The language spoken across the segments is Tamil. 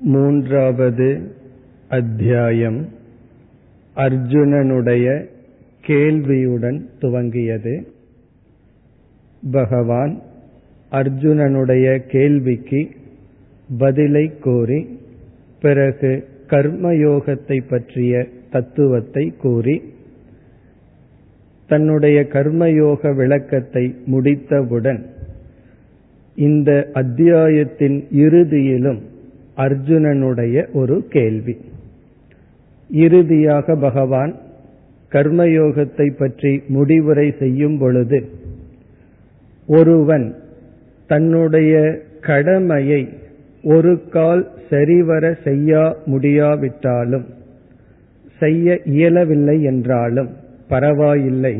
மூன்றாவது அத்தியாயம். அர்ஜுனனுடைய கேள்வியுடன் துவங்கியது. பகவான் அர்ஜுனனுடைய கேள்விக்கு பதிலை கோரி பிறகு கர்மயோகத்தை பற்றிய தத்துவத்தை கூறி தன்னுடைய கர்மயோக விளக்கத்தை முடித்தவுடன் இந்த அத்தியாயத்தின் இறுதியிலும் அர்ஜுனனுடைய ஒரு கேள்வி. இறுதியாக பகவான் கர்மயோகத்தை பற்றி முடிவுரை செய்யும் பொழுது ஒருவன் தன்னுடைய கடமையை ஒரு கால் சரிவர செய்ய முடியாவிட்டாலும் செய்ய இயலவில்லை என்றாலும் பரவாயில்லை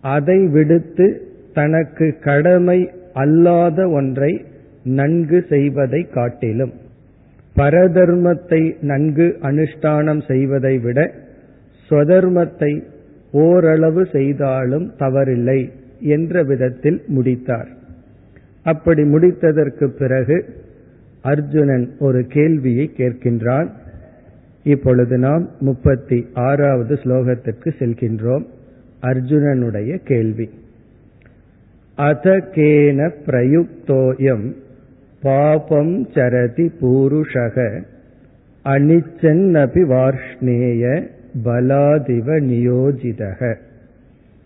அதை விடுத்து தனக்கு கடமை அல்லாத ஒன்றை நன்கு செய்வதை காட்டிலும். பரதர்மத்தை நன்கு அனுஷ்டானம் செய்வதை விட ஸ்வதர்மத்தை ஓரளவு செய்தாலும் தவறில்லை என்ற விதத்தில் முடித்தார். அப்படி முடித்ததற்கு பிறகு அர்ஜுனன் ஒரு கேள்வியை கேட்கின்றான். இப்பொழுது நாம் முப்பத்தி ஆறாவது ஸ்லோகத்திற்கு செல்கின்றோம். அர்ஜுனனுடைய கேள்வி. அதகேன பிரயுக்தோயம் பாபம் சரதி பூருஷக அனிச்சன்னபி வார்ஷ்ணேய பலாதிவ நியோஜிதக.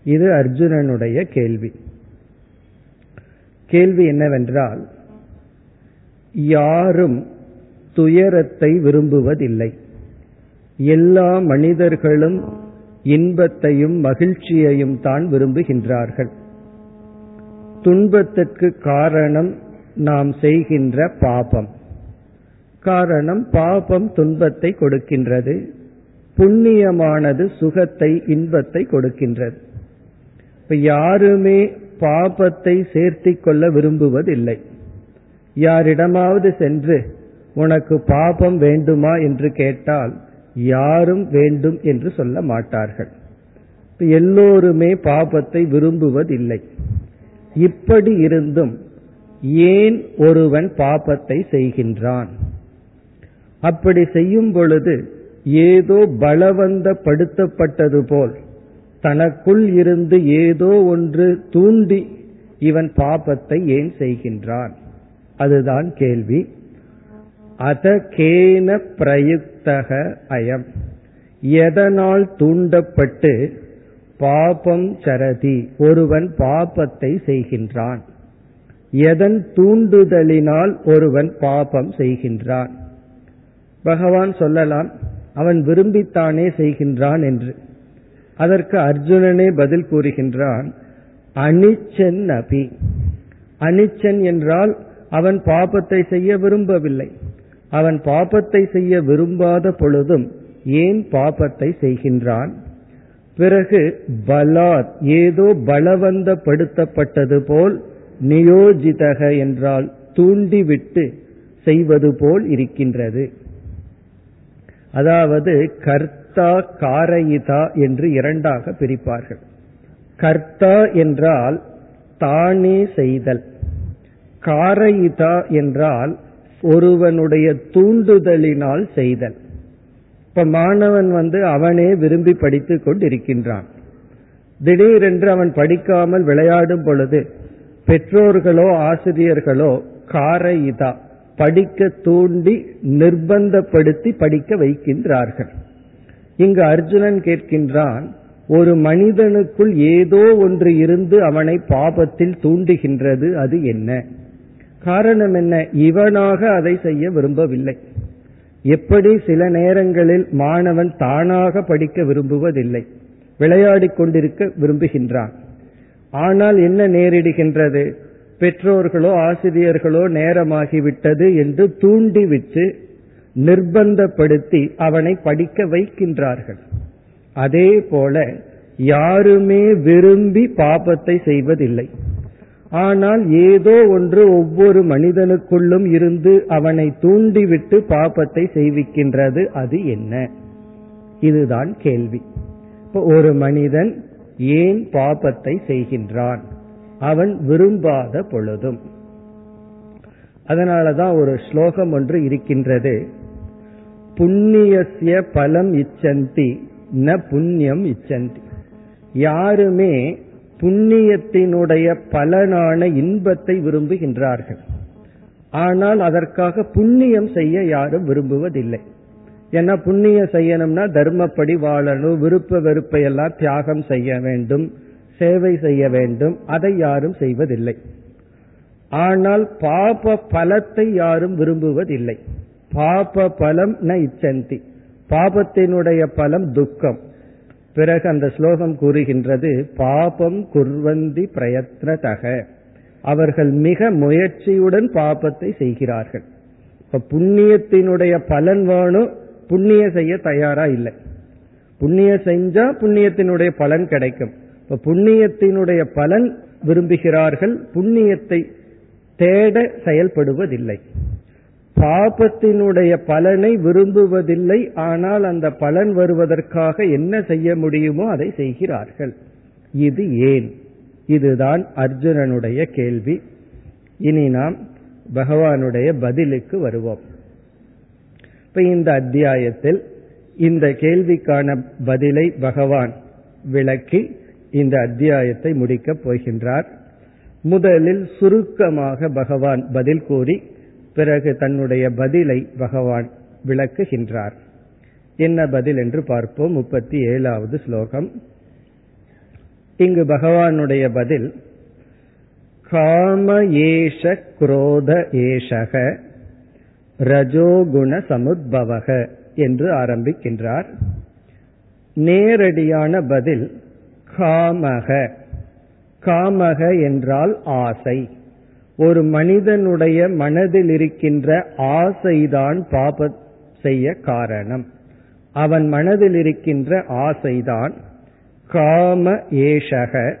இது அர்ஜுனனுடைய கேள்வி. கேள்வி என்னவென்றால் யாரும் துயரத்தை விரும்புவதில்லை. எல்லா மனிதர்களும் இன்பத்தையும் மகிழ்ச்சியையும் தான் விரும்புகின்றார்கள். துன்பத்திற்கு காரணம் நாம் செய்கின்ற பாபம். காரணம் பாபம் துன்பத்தை கொடுக்கின்றது. புண்ணியமானது சுகத்தை இன்பத்தை கொடுக்கின்றது. இப்ப யாருமே பாபத்தை சேர்த்தி கொள்ள விரும்புவதில்லை. யாரிடமாவது சென்று உனக்கு பாபம் வேண்டுமா? என்று கேட்டால் யாரும் வேண்டும் என்று சொல்ல மாட்டார்கள். எல்லோருமே பாபத்தை விரும்புவதில்லை. இப்படி இருந்தும் ஏன் ஒருவன் பாபத்தை செய்கின்றான்? அப்படி செய்யும் பொழுது ஏதோ பலவந்தப்படுத்தப்பட்டது போல் தனக்குள் இருந்து ஏதோ ஒன்று தூண்டி இவன் பாபத்தை ஏன் செய்கின்றான்? அதுதான் கேள்வி. அத கேன பிரயுக்தக அயம். எதனால் தூண்டப்பட்டு பாபம் சரதி ஒருவன் பாபத்தை செய்கின்றான்? எதன் தூண்டுதலினால் ஒருவன் பாபம் செய்கின்றான்? பகவான் சொல்லலாம் அவன் விரும்பித்தானே செய்கின்றான் என்று. அதற்கு அர்ஜுனனே பதில் கூறுகின்றான் அனிச்சன் அபி அனிச்சன் என்றால் அவன் பாபத்தை செய்ய விரும்பவில்லை. அவன் பாபத்தை செய்ய விரும்பாத பொழுதும் ஏன் பாபத்தை செய்கின்றான்? பிறகு பலாத் ஏதோ பலவந்தப்படுத்தப்பட்டது போல் நியோஜிதக என்றால் தூண்டிவிட்டு செய்வது போல் இருக்கின்றது. அதாவது கர்த்தா காரயிதா என்று இரண்டாக பிரிப்பார்கள். கர்த்தா என்றால் தானே செய்தல். காரயிதா என்றால் ஒருவனுடைய தூண்டுதலினால் செய்தல். இப்ப மாணவன் வந்து அவனே விரும்பி படித்துக் கொண்டிருக்கின்றான். திடீரென்று அவன் படிக்காமல் விளையாடும் பொழுது பெற்றோர்களோ ஆசிரியர்களோ காரயிதா படிக்க தூண்டி நிர்பந்தப்படுத்தி படிக்க வைக்கின்றார்கள். இங்கு அர்ஜுனன் கேட்கின்றான் ஒரு மனிதனுக்குள் ஏதோ ஒன்று இருந்து அவனை பாபத்தில் தூண்டுகின்றது அது என்ன? காரணம் என்ன? இவனாக அதை செய்ய விரும்பவில்லை. எப்படி சில நேரங்களில் மாணவன் தானாக படிக்க விரும்புவதில்லை விளையாடிக் கொண்டிருக்க விரும்புகின்றான். ஆனால் என்ன நேரிடுகின்றது? பெற்றோர்களோ ஆசிரியர்களோ நேரமாகிவிட்டது என்று தூண்டிவிட்டு நிர்பந்தப்படுத்தி அவனை படிக்க வைக்கின்றார்கள். அதே போல யாருமே விரும்பி பாபத்தை செய்வதில்லை. ஆனால் ஏதோ ஒன்று ஒவ்வொரு மனிதனுக்குள்ளும் இருந்து அவனை தூண்டிவிட்டு பாபத்தை செய்விக்கின்றது. அது என்ன? இதுதான் கேள்வி. இப்போ ஒரு மனிதன் ஏன் பாபத்தை செய்கின்றான்? அவன் விரும்பாத பொழுதும். அதனாலதான் ஒரு ஸ்லோகம் ஒன்று இருக்கின்றது. புண்ணியசிய பலம் இச்சந்தி ந புண்ணியம் இச்சந்தி. யாருமே புண்ணியத்தினுடைய பலனான இன்பத்தை விரும்புகின்றார்கள். ஆனால் அதற்காக புண்ணியம் செய்ய யாரும் விரும்புவதில்லை. ஏன்னா புண்ணியம் செய்யணும்னா தர்மப்படி வாழணும் விருப்ப வெறுப்பை எல்லாம் தியாகம் செய்ய வேண்டும் சேவை செய்ய வேண்டும் அதை யாரும் செய்வதில்லை. ஆனால் பாப பலத்தை யாரும் விரும்புவதில்லை. பாப பலம் ந இச்சந்தி. பாபத்தினுடைய பலம் துக்கம். பிறகு அந்த ஸ்லோகம் கூறுகின்றது பாபம் குர்வந்தி பிரயத்னதக. அவர்கள் மிக முயற்சியுடன் பாபத்தை செய்கிறார்கள். இப்ப புண்ணியத்தினுடைய பலன் வேணும் புண்ணியம் செய்ய தயாரா இல்லை. புண்ணியம் செஞ்சா புண்ணியத்தினுடைய பலன் கிடைக்கும். இப்ப புண்ணியத்தினுடைய பலன் விரும்புகிறார்கள் புண்ணியத்தை தேட செயல்படுவதில்லை. பாபத்தினுடைய பலனை விரும்புவதில்லை ஆனால் அந்த பலன் வருவதற்காக என்ன செய்ய முடியுமோ அதை செய்கிறார்கள். இது ஏன்? இதுதான் அர்ஜுனனுடைய கேள்வி. இனி நாம் பகவானுடைய பதிலுக்கு வருவோம். இப்ப இந்த அத்தியாயத்தில் இந்த கேள்விக்கான பதிலை பகவான் விளக்கி இந்த அத்தியாயத்தை முடிக்கப் போகின்றார். முதலில் சுருக்கமாக பகவான் பதில் கூறி பிறகு தன்னுடைய பதிலை பகவான் விளக்குகின்றார். என்ன பதில் என்று பார்ப்போம். முப்பத்தி ஏழாவது ஸ்லோகம். இங்கு பகவானுடைய பதில் காம ஏஷ குரோத ஏஷக ரஜோகுண சமுத்பவக என்று ஆரம்பிக்கின்றார். நேரடியான பதில் காமக. காமக என்றால் ஆசை. ஒரு மனிதனுடைய மனதில் இருக்கின்ற ஆசைதான் பாப செய்ய காரணம். அவன் மனதில் இருக்கின்ற ஆசைதான் காம ஏஷக.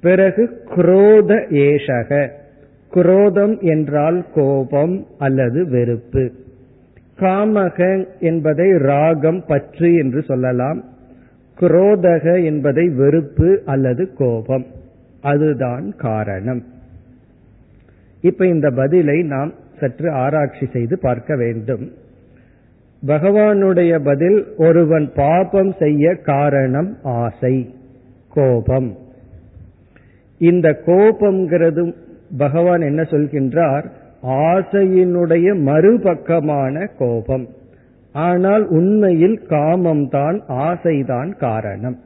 பிறகு குரோத ஏஷக. குரோதம் என்றால் கோபம் அல்லது வெறுப்பு. காமக என்பதை ராகம் பற்று என்று சொல்லலாம். குரோதக என்பதை வெறுப்பு அல்லது கோபம். அதுதான் காரணம். இப்ப இந்த பதிலை நாம் சற்று ஆராய்ச்சி செய்து பார்க்க வேண்டும். பகவானுடைய பதில் ஒருவன் பாபம் செய்ய காரணம் ஆசை கோபம். இந்த கோபம்ங்கிறதும் பகவான் என்ன சொல்கின்றார்? ஆசையினுடைய மறுபக்கமான கோபம். ஆனால் உண்மையில் காமம்தான் ஆசைதான் காரணம்.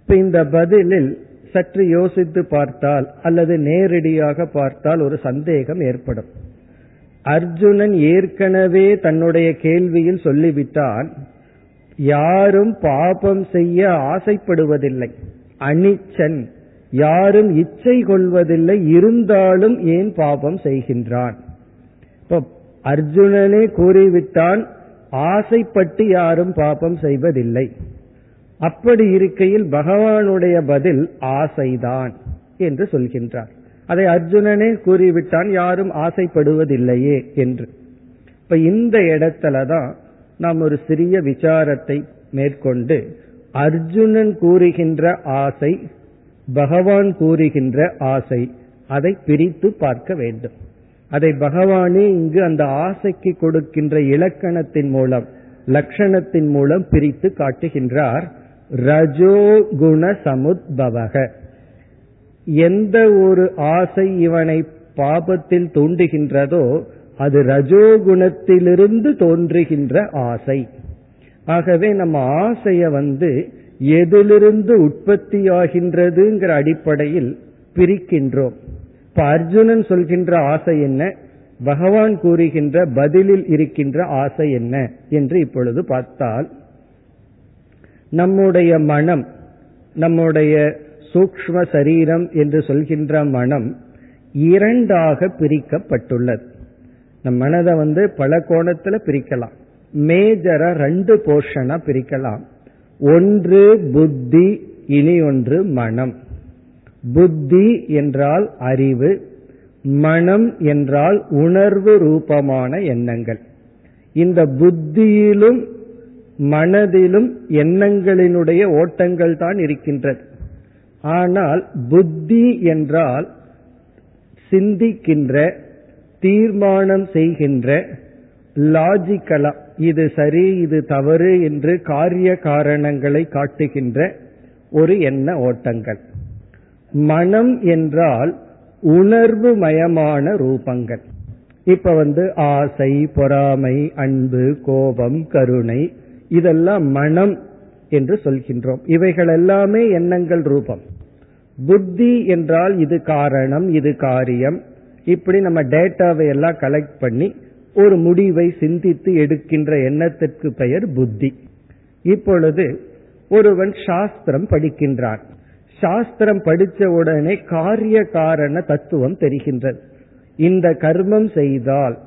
இப்ப இந்த பதிலில் சற்று யோசித்து பார்த்தால் அல்லது நேரடியாக பார்த்தால் ஒரு சந்தேகம் ஏற்படும். அர்ஜுனன் ஏற்கனவே தன்னுடைய கேள்வியில் சொல்லிவிட்டான் யாரும் பாபம் செய்ய ஆசைப்படுவதில்லை. அனிச்சன் யாரும் இச்சை கொள்வதில்லை இருந்தாலும் ஏன் பாபம் செய்கின்றான்? இப்ப அர்ஜுனனே கூறிவிட்டான் ஆசைப்பட்டு யாரும் பாபம் செய்வதில்லை. அப்படி இருக்கையில் பகவானுடைய பதில் ஆசைதான் என்று சொல்கின்றார். அதை அர்ஜுனனே கூறிவிட்டான் யாரும் ஆசைப்படுவதில்லையே என்று. இப்ப இந்த இடத்துல தான் நாம் ஒரு சிறிய விசாரத்தை மேற்கொண்டு அர்ஜுனன் கூறுகின்ற ஆசை பகவான் கூறுகின்ற ஆசை அதை பிரித்து பார்க்க வேண்டும். அதை பகவானே இங்கு அந்த ஆசைக்கு கொடுக்கின்ற இலக்கணத்தின் மூலம் லட்சணத்தின் மூலம் பிரித்து காட்டுகின்றார். ரஜோகுண சமுத்பவக. எந்த ஒரு ஆசை இவனை பாபத்தில் தூண்டுகின்றதோ அது ரஜோகுணத்திலிருந்து தோன்றுகின்ற ஆசை. ஆகவே நம்ம ஆசைய வந்து எதிலிருந்து உற்பத்தியாகின்றதுங்கிற அடிப்படையில் பிரிக்கின்றோம். இப்ப அர்ஜுனன் சொல்கின்ற ஆசை என்ன? பகவான் கூறுகின்ற பதிலில் இருக்கின்ற ஆசை என்ன என்று இப்பொழுது பார்த்தால் நம்முடைய மனம் நம்முடைய சூக்ம சரீரம் என்று சொல்கின்ற மனம் இரண்டாக பிரிக்கப்பட்டுள்ளது. நம் மனதை வந்து பல கோணத்துல பிரிக்கலாம். மேஜரா ரெண்டு போர்ஷனா பிரிக்கலாம். ஒன்று புத்தி இனி ஒன்று மனம். புத்தி என்றால் அறிவு மனம் என்றால் உணர்வு ரூபமான எண்ணங்கள். இந்த புத்தியிலும் மனதிலும் எண்ணங்களினுடைய ஓட்டங்கள் தான் இருக்கின்றது. ஆனால் புத்தி என்றால் சிந்திக்கின்ற தீர்மானம் செய்கின்ற லாஜிக்கலா இது சரி இது தவறு என்று காரிய காரணங்களை காட்டுகின்ற ஒரு எண்ண ஓட்டங்கள். மனம் என்றால் உணர்வு மயமான ரூபங்கள். இப்ப வந்து ஆசை பொறாமை அன்பு கோபம் கருணை இதெல்லாம் மனம் என்று சொல்கின்றோம். இவைகள் எல்லாமே எண்ணங்கள் ரூபம். புத்தி என்றால் இது காரணம் இது காரியம். இப்படி நம்ம டேட்டாவை எல்லாம் கலெக்ட் பண்ணி ஒரு முடிவை சிந்தித்து எடுக்கின்ற எண்ணத்திற்கு பெயர் புத்தி. இப்பொழுது ஒருவன் சாஸ்திரம் படிக்கின்றான். சாஸ்திரம் படித்த உடனே காரிய காரண தத்துவம் தெரிகின்றது. இந்த கர்மம் செய்தால்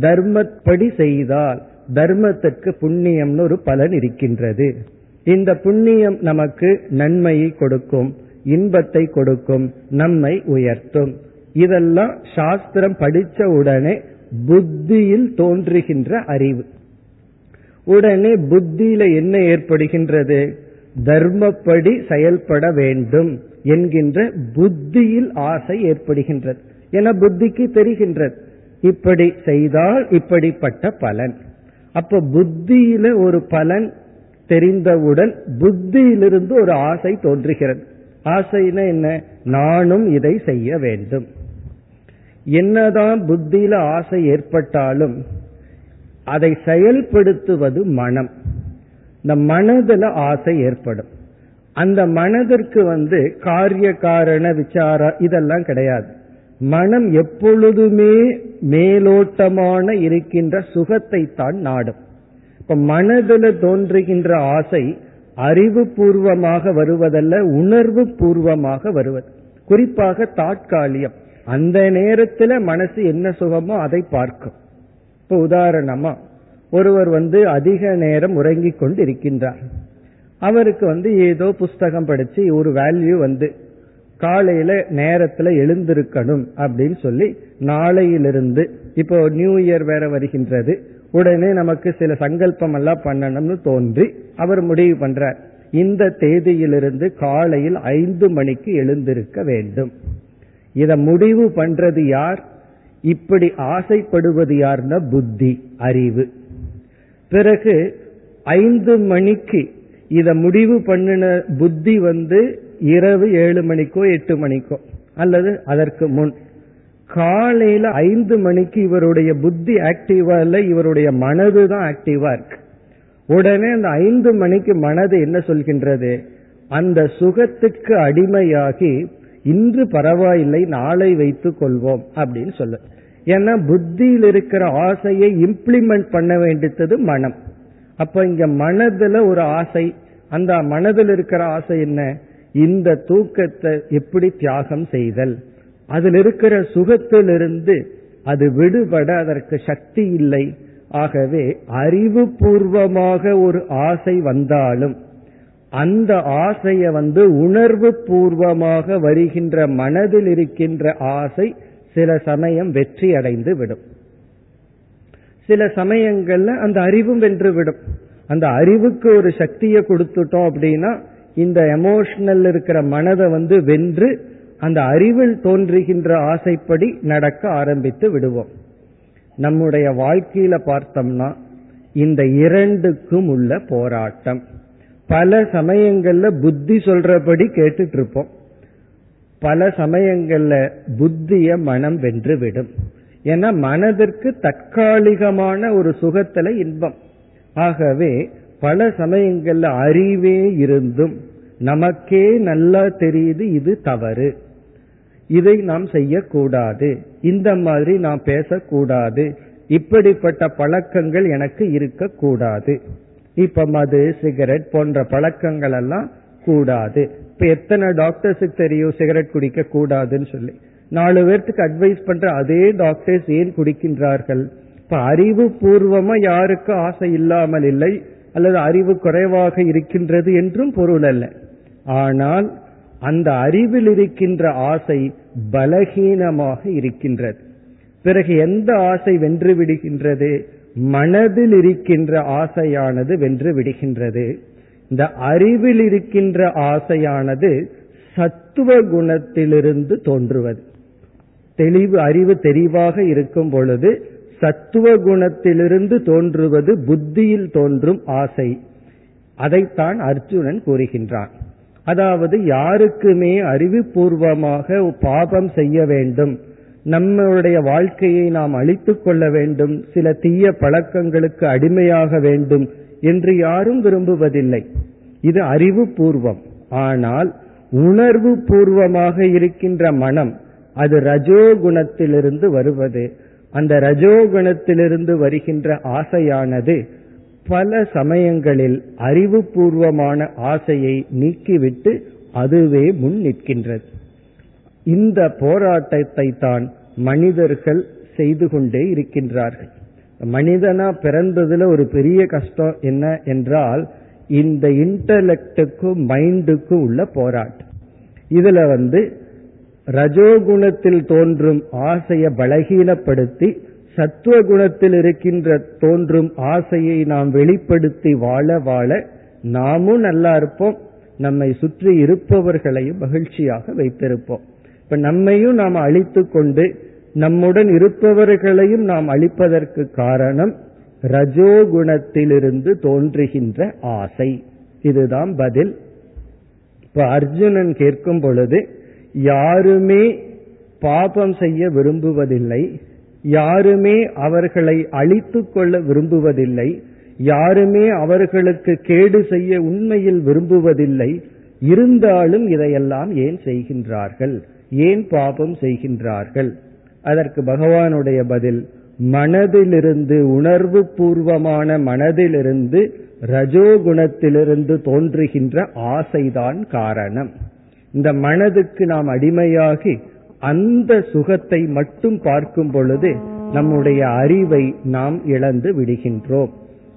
தர்மப்படி செய்தால் தர்மத்திற்கு புண்ணியம்னு ஒரு பலன் இருக்கின்றது. இந்த புண்ணியம் நமக்கு நன்மையை கொடுக்கும் இன்பத்தை கொடுக்கும் நம்மை உயர்த்தும். இதெல்லாம் சாஸ்திரம் படித்த உடனே புத்தியில் தோன்றுகின்ற அறிவு. உடனே புத்தியில என்ன ஏற்படுகின்றது? தர்மப்படி செயல்பட வேண்டும் என்கின்ற புத்தியில் ஆசை ஏற்படுகின்றது. என புத்திக்கு தெரிகின்றது. இப்படி செய்தால் இப்படிப்பட்ட பலன். அப்ப புத்தியில ஒரு பலன் தெரிந்தவுடன் புத்தியிலிருந்து ஒரு ஆசை தோன்றுகிறது. ஆசைனா என்ன? நானும் இதை செய்ய வேண்டும். என்னதான் புத்தியில ஆசை ஏற்பட்டாலும் அதை செயல்படுத்துவது மனம். இந்த மனதுல ஆசை ஏற்படும். அந்த மனதிற்கு வந்து காரிய காரண விசார இதெல்லாம் கிடையாது. மனம் எப்பொழுதுமே மேலோட்டமான இருக்கின்ற சுகத்தை தான் நாடும். இப்ப மனதில் தோன்றுகின்ற ஆசை அறிவு பூர்வமாக வருவதல்ல உணர்வு பூர்வமாக வருவது. குறிப்பாக தாட்காலியம். அந்த நேரத்துல மனசு என்ன சுகமோ அதை பார்க்கும். இப்ப உதாரணமா ஒருவர் வந்து அதிக நேரம் உறங்கிக் கொண்டு இருக்கின்றார் அவருக்கு வந்து ஏதோ புஸ்தகம் படிச்சு ஒரு வேல்யூ வந்து காலையில நேரத்துல எழுந்திருக்கணும் அப்படின்னு சொல்லி நாளையிலிருந்து இப்போ நியூ இயர் வேற வருகின்றது உடனே நமக்கு சில சங்கல்பம் எல்லாம் பண்ணணும்னு தோன்றி அவர் முடிவு பண்றார். இந்த தேதியிலிருந்து காலையில் ஐந்து மணிக்கு எழுந்திருக்க வேண்டும். இத முடிவு பண்றது யார்? இப்படி ஆசைப்படுவது யார்னா புத்தி அறிவு. பிறகு ஐந்து மணிக்கு இத முடிவு பண்ணின புத்தி வந்து இரவு ஏழு மணிக்கோ எட்டு மணிக்கோ அல்லது அதற்கு முன். காலையில ஐந்து மணிக்கு இவருடைய புத்தி ஆக்டிவா இல்ல இவருடைய மனது தான் ஆக்டிவா இருக்கு. உடனே அந்த ஐந்து மணிக்கு மனது என்ன சொல்கின்றது? அந்த சுகத்துக்கு அடிமையாகி இன்று பரவாயில்லை நாளை வைத்துக் கொள்வோம் அப்படின்னு சொல்லு. ஏன்னா புத்தியில் இருக்கிற ஆசையை இம்ப்ளிமெண்ட் பண்ண வேண்டியது மனம். அப்ப இங்க மனதுல ஒரு ஆசை அந்த மனதில் இருக்கிற ஆசை என்ன? இந்த தூக்கத்தை எப்படி தியாகம் செய்தல்? அதில் இருக்கிற சுகத்திலிருந்து அது விடுபட அதற்கு சக்தி இல்லை. ஆகவே அறிவு பூர்வமாக ஒரு ஆசை வந்தாலும் அந்த ஆசைய வந்து உணர்வு பூர்வமாக வருகின்ற மனதில் இருக்கின்ற ஆசை சில சமயம் வெற்றி அடைந்து விடும். சில சமயங்கள்ல அந்த அறிவும் வென்று விடும். அந்த அறிவுக்கு ஒரு சக்தியை கொடுத்துட்டோம் அப்படின்னா இந்த எமோஷனல் இருக்கிற மனதை வந்து வென்று அந்த அறிவில் தோன்றுகின்ற ஆசைப்படி நடக்க ஆரம்பித்து விடுவோம். நம்முடைய வாழ்க்கையில பார்த்தோம்னா இந்த இரண்டுக்கும் உள்ள போராட்டம். பல சமயங்கள்ல புத்தி சொல்றபடி கேட்டுட்டு இருப்போம் பல சமயங்கள்ல புத்திய மனம் வென்று விடும் ஏன்னா மனதிற்கு தற்காலிகமான ஒரு சுகத்துல இன்பம். ஆகவே பல சமயங்கள்ல அறிவே இருந்தும் நமக்கே நல்லா தெரியுது இது தவறு. இதை நாம் செய்யக்கூடாது. இந்த மாதிரி நாம் பேசக்கூடாது. இப்படிப்பட்ட பழக்கங்கள் எனக்கு இருக்கக்கூடாது. இப்ப மது சிகரெட் போன்ற பழக்கங்கள் எல்லாம் கூடாது. இப்ப எத்தனை டாக்டர்ஸுக்கு தெரியும் சிகரெட் குடிக்க கூடாதுன்னு சொல்லி? நாலு பேர்த்துக்கு அட்வைஸ் பண்ற அதே டாக்டர்ஸ் ஏன் குடிக்கின்றார்கள்? இப்ப அறிவு பூர்வமா யாருக்கு ஆசை இல்லாமல் இல்லை அல்லது அறிவு குறைவாக இருக்கின்றது என்றும் பொருள் அல்ல. ஆனால் அந்த அறிவில் இருக்கின்ற ஆசை பலகீனமாக இருக்கின்றது. பிறகு எந்த ஆசை வென்று விடுகின்றது? மனதில் இருக்கின்ற ஆசையானது வென்று விடுகின்றது. இந்த அறிவில் இருக்கின்ற ஆசையானது சத்துவ குணத்திலிருந்து தோன்றுவது. தெளிவு அறிவு தெளிவாக இருக்கும் பொழுது சத்துவ குணத்திலிருந்து தோன்றுவது புத்தியில் தோன்றும் ஆசை. அதைத்தான் அர்ஜுனன் கூறுகின்றான். அதாவது யாருக்குமே அறிவுபூர்வமாக பாபம் செய்ய வேண்டும். நம்மளுடைய வாழ்க்கையை நாம் அழித்துக் கொள்ள வேண்டும் சில தீய பழக்கங்களுக்கு அடிமையாக வேண்டும் என்று யாரும் விரும்புவதில்லை. இது அறிவு பூர்வம் ஆனால் உணர்வு பூர்வமாக இருக்கின்ற மனம் அது ரஜோகுணத்திலிருந்து வருவது. அந்த ரஜோகுணத்திலிருந்து வருகின்ற ஆசையானது பல சமயங்களில் அறிவுபூர்வமான ஆசையை நீக்கிவிட்டு அதுவே முன் நிற்கின்றது. இந்த போராட்டத்தை தான் மனிதர்கள் செய்து கொண்டே இருக்கின்றார்கள். மனிதனா பிறந்ததுல ஒரு பெரிய கஷ்டம் என்ன என்றால் இந்த இன்டலெக்டுக்கும் மைண்டுக்கும் உள்ள போராட்டம். இதுல வந்து ரஜோகுணத்தில் தோன்றும் ஆசையை பலகீனப்படுத்தி சத்துவ குணத்தில் இருக்கின்ற தோன்றும் ஆசையை நாம் வெளிப்படுத்தி வாழ வாழ நாமும் நல்லா இருப்போம் நம்மை சுற்றி இருப்பவர்களையும் மகிழ்ச்சியாக வைத்திருப்போம். இப்ப நம்மையும் நாம் அழித்து கொண்டு நம்முடன் இருப்பவர்களையும் நாம் அழிப்பதற்கு காரணம் ரஜோகுணத்திலிருந்து தோன்றுகின்ற ஆசை. இதுதான் பதில். இப்ப அர்ஜுனன் கேட்கும் பொழுது யாருமே பாபம் செய்ய விரும்புவதில்லை யாருமே அவர்களை அழித்து கொள்ள விரும்புவதில்லை யாருமே அவர்களுக்கு கேடு செய்ய உண்மையில் விரும்புவதில்லை இருந்தாலும் இதையெல்லாம் ஏன் செய்கின்றார்கள்? ஏன் பாபம் செய்கின்றார்கள்? அதற்கு பகவானுடைய பதில் மனதிலிருந்து உணர்வு பூர்வமான மனதிலிருந்து ரஜோகுணத்திலிருந்து தோன்றுகின்ற ஆசைதான் காரணம். இந்த மனதுக்கு நாம் அடிமையாகி அந்த சுகத்தை மட்டும் பார்க்கும் பொழுது நம்முடைய அறிவை நாம் இழந்து விடுகின்றோம்.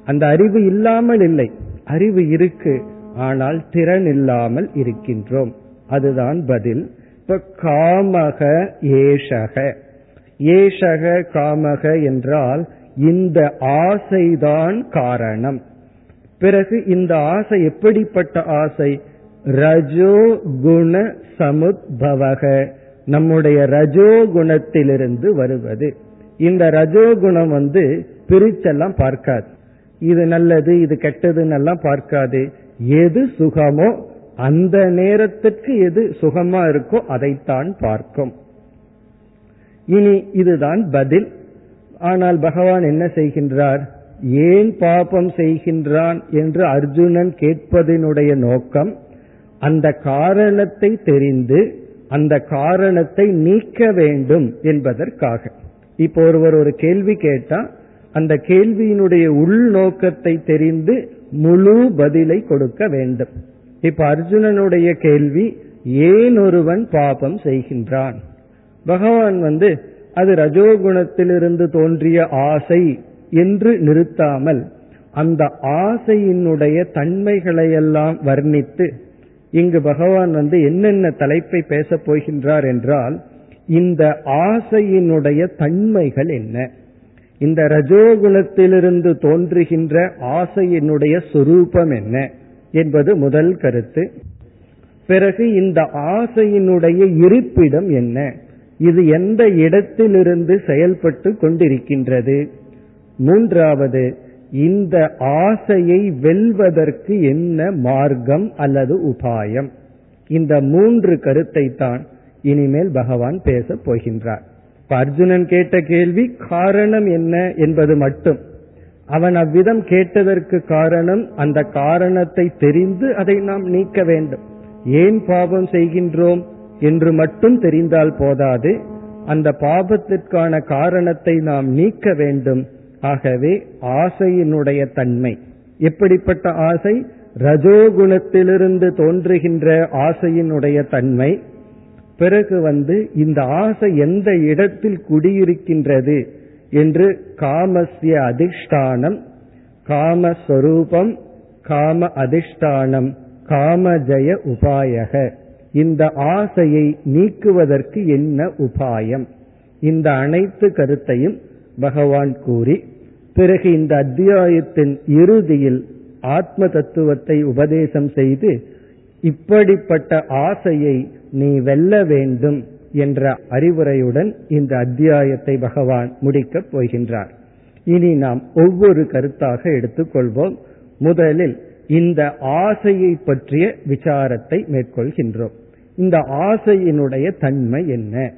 அந்த அறிவு இல்லாமல் இல்லை. அறிவு இருக்கு ஆனால் திறன் இல்லாமல் இருக்கின்றோம். அதுதான் பதில். இப்ப காமக ஏஷக. ஏஷக காமக என்றால் இந்த ஆசைதான் காரணம். பிறகு இந்த ஆசை எப்படிப்பட்ட ஆசை? ரஜோ குண சமுத்பவக. நம்முடைய ரஜோ குணத்திலிருந்து வருவது. இந்த ரஜோகுணம் வந்து பிரிச்செல்லாம் பார்க்காது. இது நல்லது இது கெட்டதுன்னு எல்லாம் பார்க்காது. எது சுகமோ அந்த நேரத்துக்கு எது சுகமா இருக்கோ அதைத்தான் பார்க்கும். இனி இதுதான் பதில். ஆனால் பகவான் என்ன செய்கின்றார்? ஏன் பாபம் செய்கின்றான் என்று அர்ஜுனன் கேட்பதனுடைய நோக்கம் அந்த காரணத்தை தெரிந்து அந்த காரணத்தை நீக்க வேண்டும் என்பதற்காக. இப்போ ஒருவர் ஒரு கேள்வி கேட்டா அந்த கேள்வியினுடைய உள்நோக்கத்தை தெரிந்து முழு பதிலை கொடுக்க வேண்டும். இப்ப அர்ஜுனனுடைய கேள்வி ஏன் ஒருவன் பாபம் செய்கின்றான்? பகவான் வந்து அது ரஜோகுணத்திலிருந்து தோன்றிய ஆசை என்று நிறுத்தாமல் அந்த ஆசையினுடைய தன்மைகளையெல்லாம் வர்ணித்து இங்கு பகவான் வந்து என்னென்ன தலைப்பை பேசப் போகின்றார் என்றால் இந்த ஆசையினுடைய தன்மைகள் என்ன? இந்த ரஜோகுணத்திலிருந்து தோன்றுகின்ற ஆசையினுடைய சொரூபம் என்ன? என்பது முதல் கருத்து. பிறகு இந்த ஆசையினுடைய இருப்பிடம் என்ன? இது எந்த இடத்திலிருந்து செயல்பட்டு கொண்டிருக்கின்றது? மூன்றாவது இந்த ஆசையை வெல்வதற்கு என்ன மார்க்கம் அல்லது உபாயம்? இந்த மூன்று கருத்தை தான் இனிமேல் பகவான் பேசப் போகின்றார். இப்ப அர்ஜுனன் கேட்ட கேள்வி காரணம் என்ன என்பது மட்டும். அவன் அவ்விதம் கேட்டதற்கு காரணம் அந்த காரணத்தை தெரிந்து அதை நாம் நீக்க வேண்டும். ஏன் பாபம் செய்கின்றோம் என்று மட்டும் தெரிந்தால் போதாது. அந்த பாபத்திற்கான காரணத்தை நாம் நீக்க வேண்டும். ஆகவே ஆசையினுடைய தன்மை. எப்படிப்பட்ட ஆசை? ரஜோகுணத்திலிருந்து தோன்றுகின்ற ஆசையினுடைய தன்மை. பிறகு வந்து இந்த ஆசை எந்த இடத்தில் குடியிருக்கின்றது? என்று காமஸ்ய அதிஷ்டானம் காமஸ்வரூபம் காம அதிஷ்டானம் காமஜய உபாயக. இந்த ஆசையை நீக்குவதற்கு என்ன உபாயம்? இந்த அனைத்து கருத்தையும் பகவான் கூறி பிறகு இந்த அத்தியாயத்தின் இறுதியில் ஆத்ம தத்துவத்தை உபதேசம் செய்து இப்படிப்பட்ட ஆசையை நீ வெல்ல வேண்டும். என்ற அறிவுரையுடன் இந்த அத்தியாயத்தை பகவான் முடிக்கப் போகின்றார். இனி நாம் ஒவ்வொரு கருத்தாக எடுத்துக்கொள்வோம். முதலில் இந்த ஆசையை பற்றிய விசாரத்தை மேற்கொள்கின்றோம். இந்த ஆசையினுடைய தன்மை என்ன?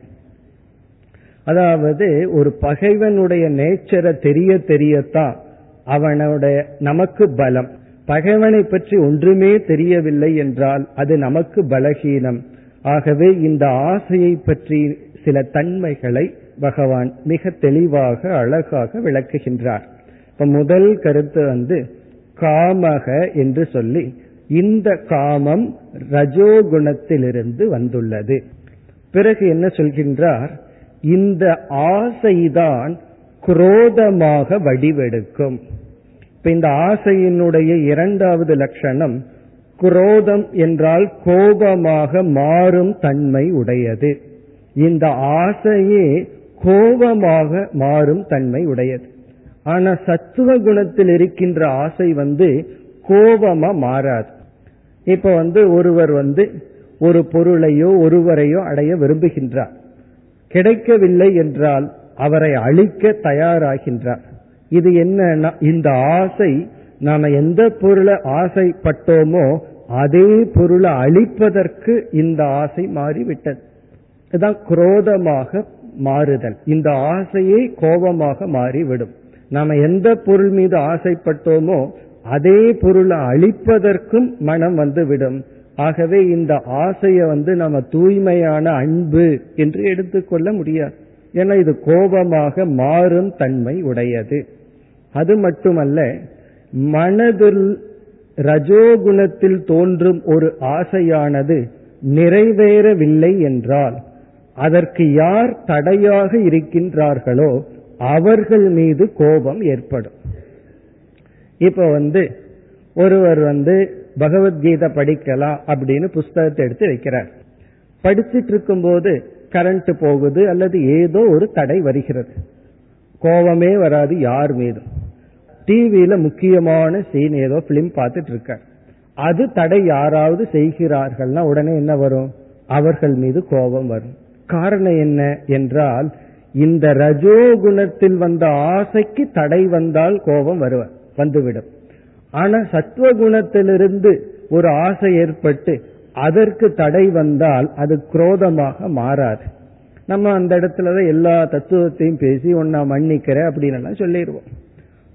அதாவது ஒரு பகைவனுடைய நேச்சரை தெரிய தெரியத்தான் அவனுடைய நமக்கு பலம். பகைவனை பற்றி ஒன்றுமே தெரியவில்லை என்றால் அது நமக்கு பலகீனம். ஆகவே இந்த ஆசையை பற்றி சில தன்மைகளை பகவான் மிக தெளிவாக அழகாக விளக்குகின்றார். இப்ப முதல் கருத்து வந்து காமக என்று சொல்லி இந்த காமம் ரஜோகுணத்திலிருந்து வந்துள்ளது. பிறகு என்ன சொல்கின்றார்? இந்த ஆசைதான் குரோதமாக வடிவெடுக்கும். இப்ப இந்த ஆசையினுடைய இரண்டாவது லட்சணம் குரோதம் என்றால் கோபமாக மாறும் தன்மை உடையது. இந்த ஆசையே கோபமாக மாறும் தன்மை உடையது. ஆனா சத்துவ குணத்தில் இருக்கின்ற ஆசை வந்து கோபமா மாறாது. இப்ப வந்து ஒருவர் வந்து ஒரு பொருளையோ ஒருவரையோ அடைய விரும்புகின்றார். கிடைக்கவில்லை என்றால் அவரை அழிக்க தயாராகின்றார். இது என்னன்னா இந்த ஆசை நாம எந்த பொருளை ஆசைப்பட்டோமோ அதே பொருளை அழிப்பதற்கு இந்த ஆசை மாறிவிட்டது. இதுதான் குரோதமாக மாறுதல். இந்த ஆசையை கோபமாக மாறிவிடும். நாம எந்த பொருள் மீது ஆசைப்பட்டோமோ அதே பொருளை அழிப்பதற்கும் மனம் வந்துவிடும். ஆகவே இந்த ஆசையை வந்து நம்ம தூய்மையான அன்பு என்று எடுத்துக்கொள்ள முடியாது. ஏன்னா இது கோபமாக மாறும் தன்மை உடையது. அது மட்டுமல்ல மனதில் ரஜோகுணத்தில் தோன்றும் ஒரு ஆசையானது நிறைவேறவில்லை என்றால் அதற்கு யார் தடையாக இருக்கின்றார்களோ அவர்கள் மீது கோபம் ஏற்படும். இப்ப வந்து ஒருவர் வந்து பகவத்கீதை படிக்கலாம் அப்படின்னு புஸ்தகத்தை எடுத்து வைக்கிறார். படிச்சிட்டு இருக்கும்போது கரண்ட் போகுது அல்லது ஏதோ ஒரு தடை வருகிறது. கோபமே வராது யார் மீதும். டிவியில முக்கியமான சீன் ஏதோ பிலிம் பார்த்துட்டு இருக்க அது தடை யாராவது செய்கிறார்கள்னா உடனே என்ன வரும்? அவர்கள் மீது கோபம் வரும். காரணம் என்ன என்றால் இந்த ரஜோகுணத்தில் வந்த ஆசைக்கு தடை வந்தால் கோபம் வருவார் வந்துவிடும். ஆனா சத்துவகுணத்திலிருந்து ஒரு ஆசை ஏற்பட்டு அதற்கு தடை வந்தால் அது குரோதமாக மாறாது. நம்ம அந்த இடத்துல எல்லா தத்துவத்தையும் பேசி ஒன்னா மன்னிக்கிற அப்படின்னு எல்லாம் சொல்லிடுவோம்.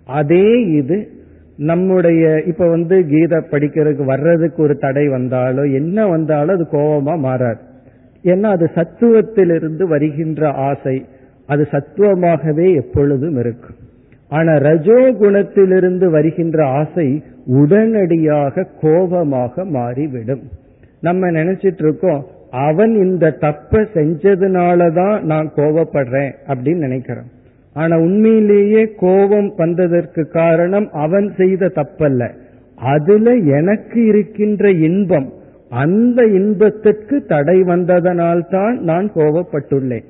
அதே இது நம்முடைய இப்ப வந்து கீதை படிக்கிறதுக்கு வர்றதுக்கு ஒரு தடை வந்தாலோ என்ன வந்தாலும் அது கோபமா மாறாது. ஏன்னா அது சத்துவத்திலிருந்து வருகின்ற ஆசை அது சத்துவமாகவே எப்பொழுதும் இருக்கும். ஆனா ரஜோ குணத்திலிருந்து வருகின்ற ஆசை உடனடியாக கோபமாக மாறிவிடும். நம்ம நினைச்சிட்டு இருக்கோம் அவன் இந்த தப்ப செஞ்சதுனாலதான் நான் கோபப்படுறேன் அப்படின்னு நினைக்கிறோம். ஆனா உண்மையிலேயே கோபம் வந்ததற்கு காரணம் அவன் செய்த தப்பல்ல. அதுல எனக்கு இருக்கின்ற இன்பம் அந்த இன்பத்திற்கு தடை வந்ததனால்தான் நான் கோபப்பட்டுள்ளேன்.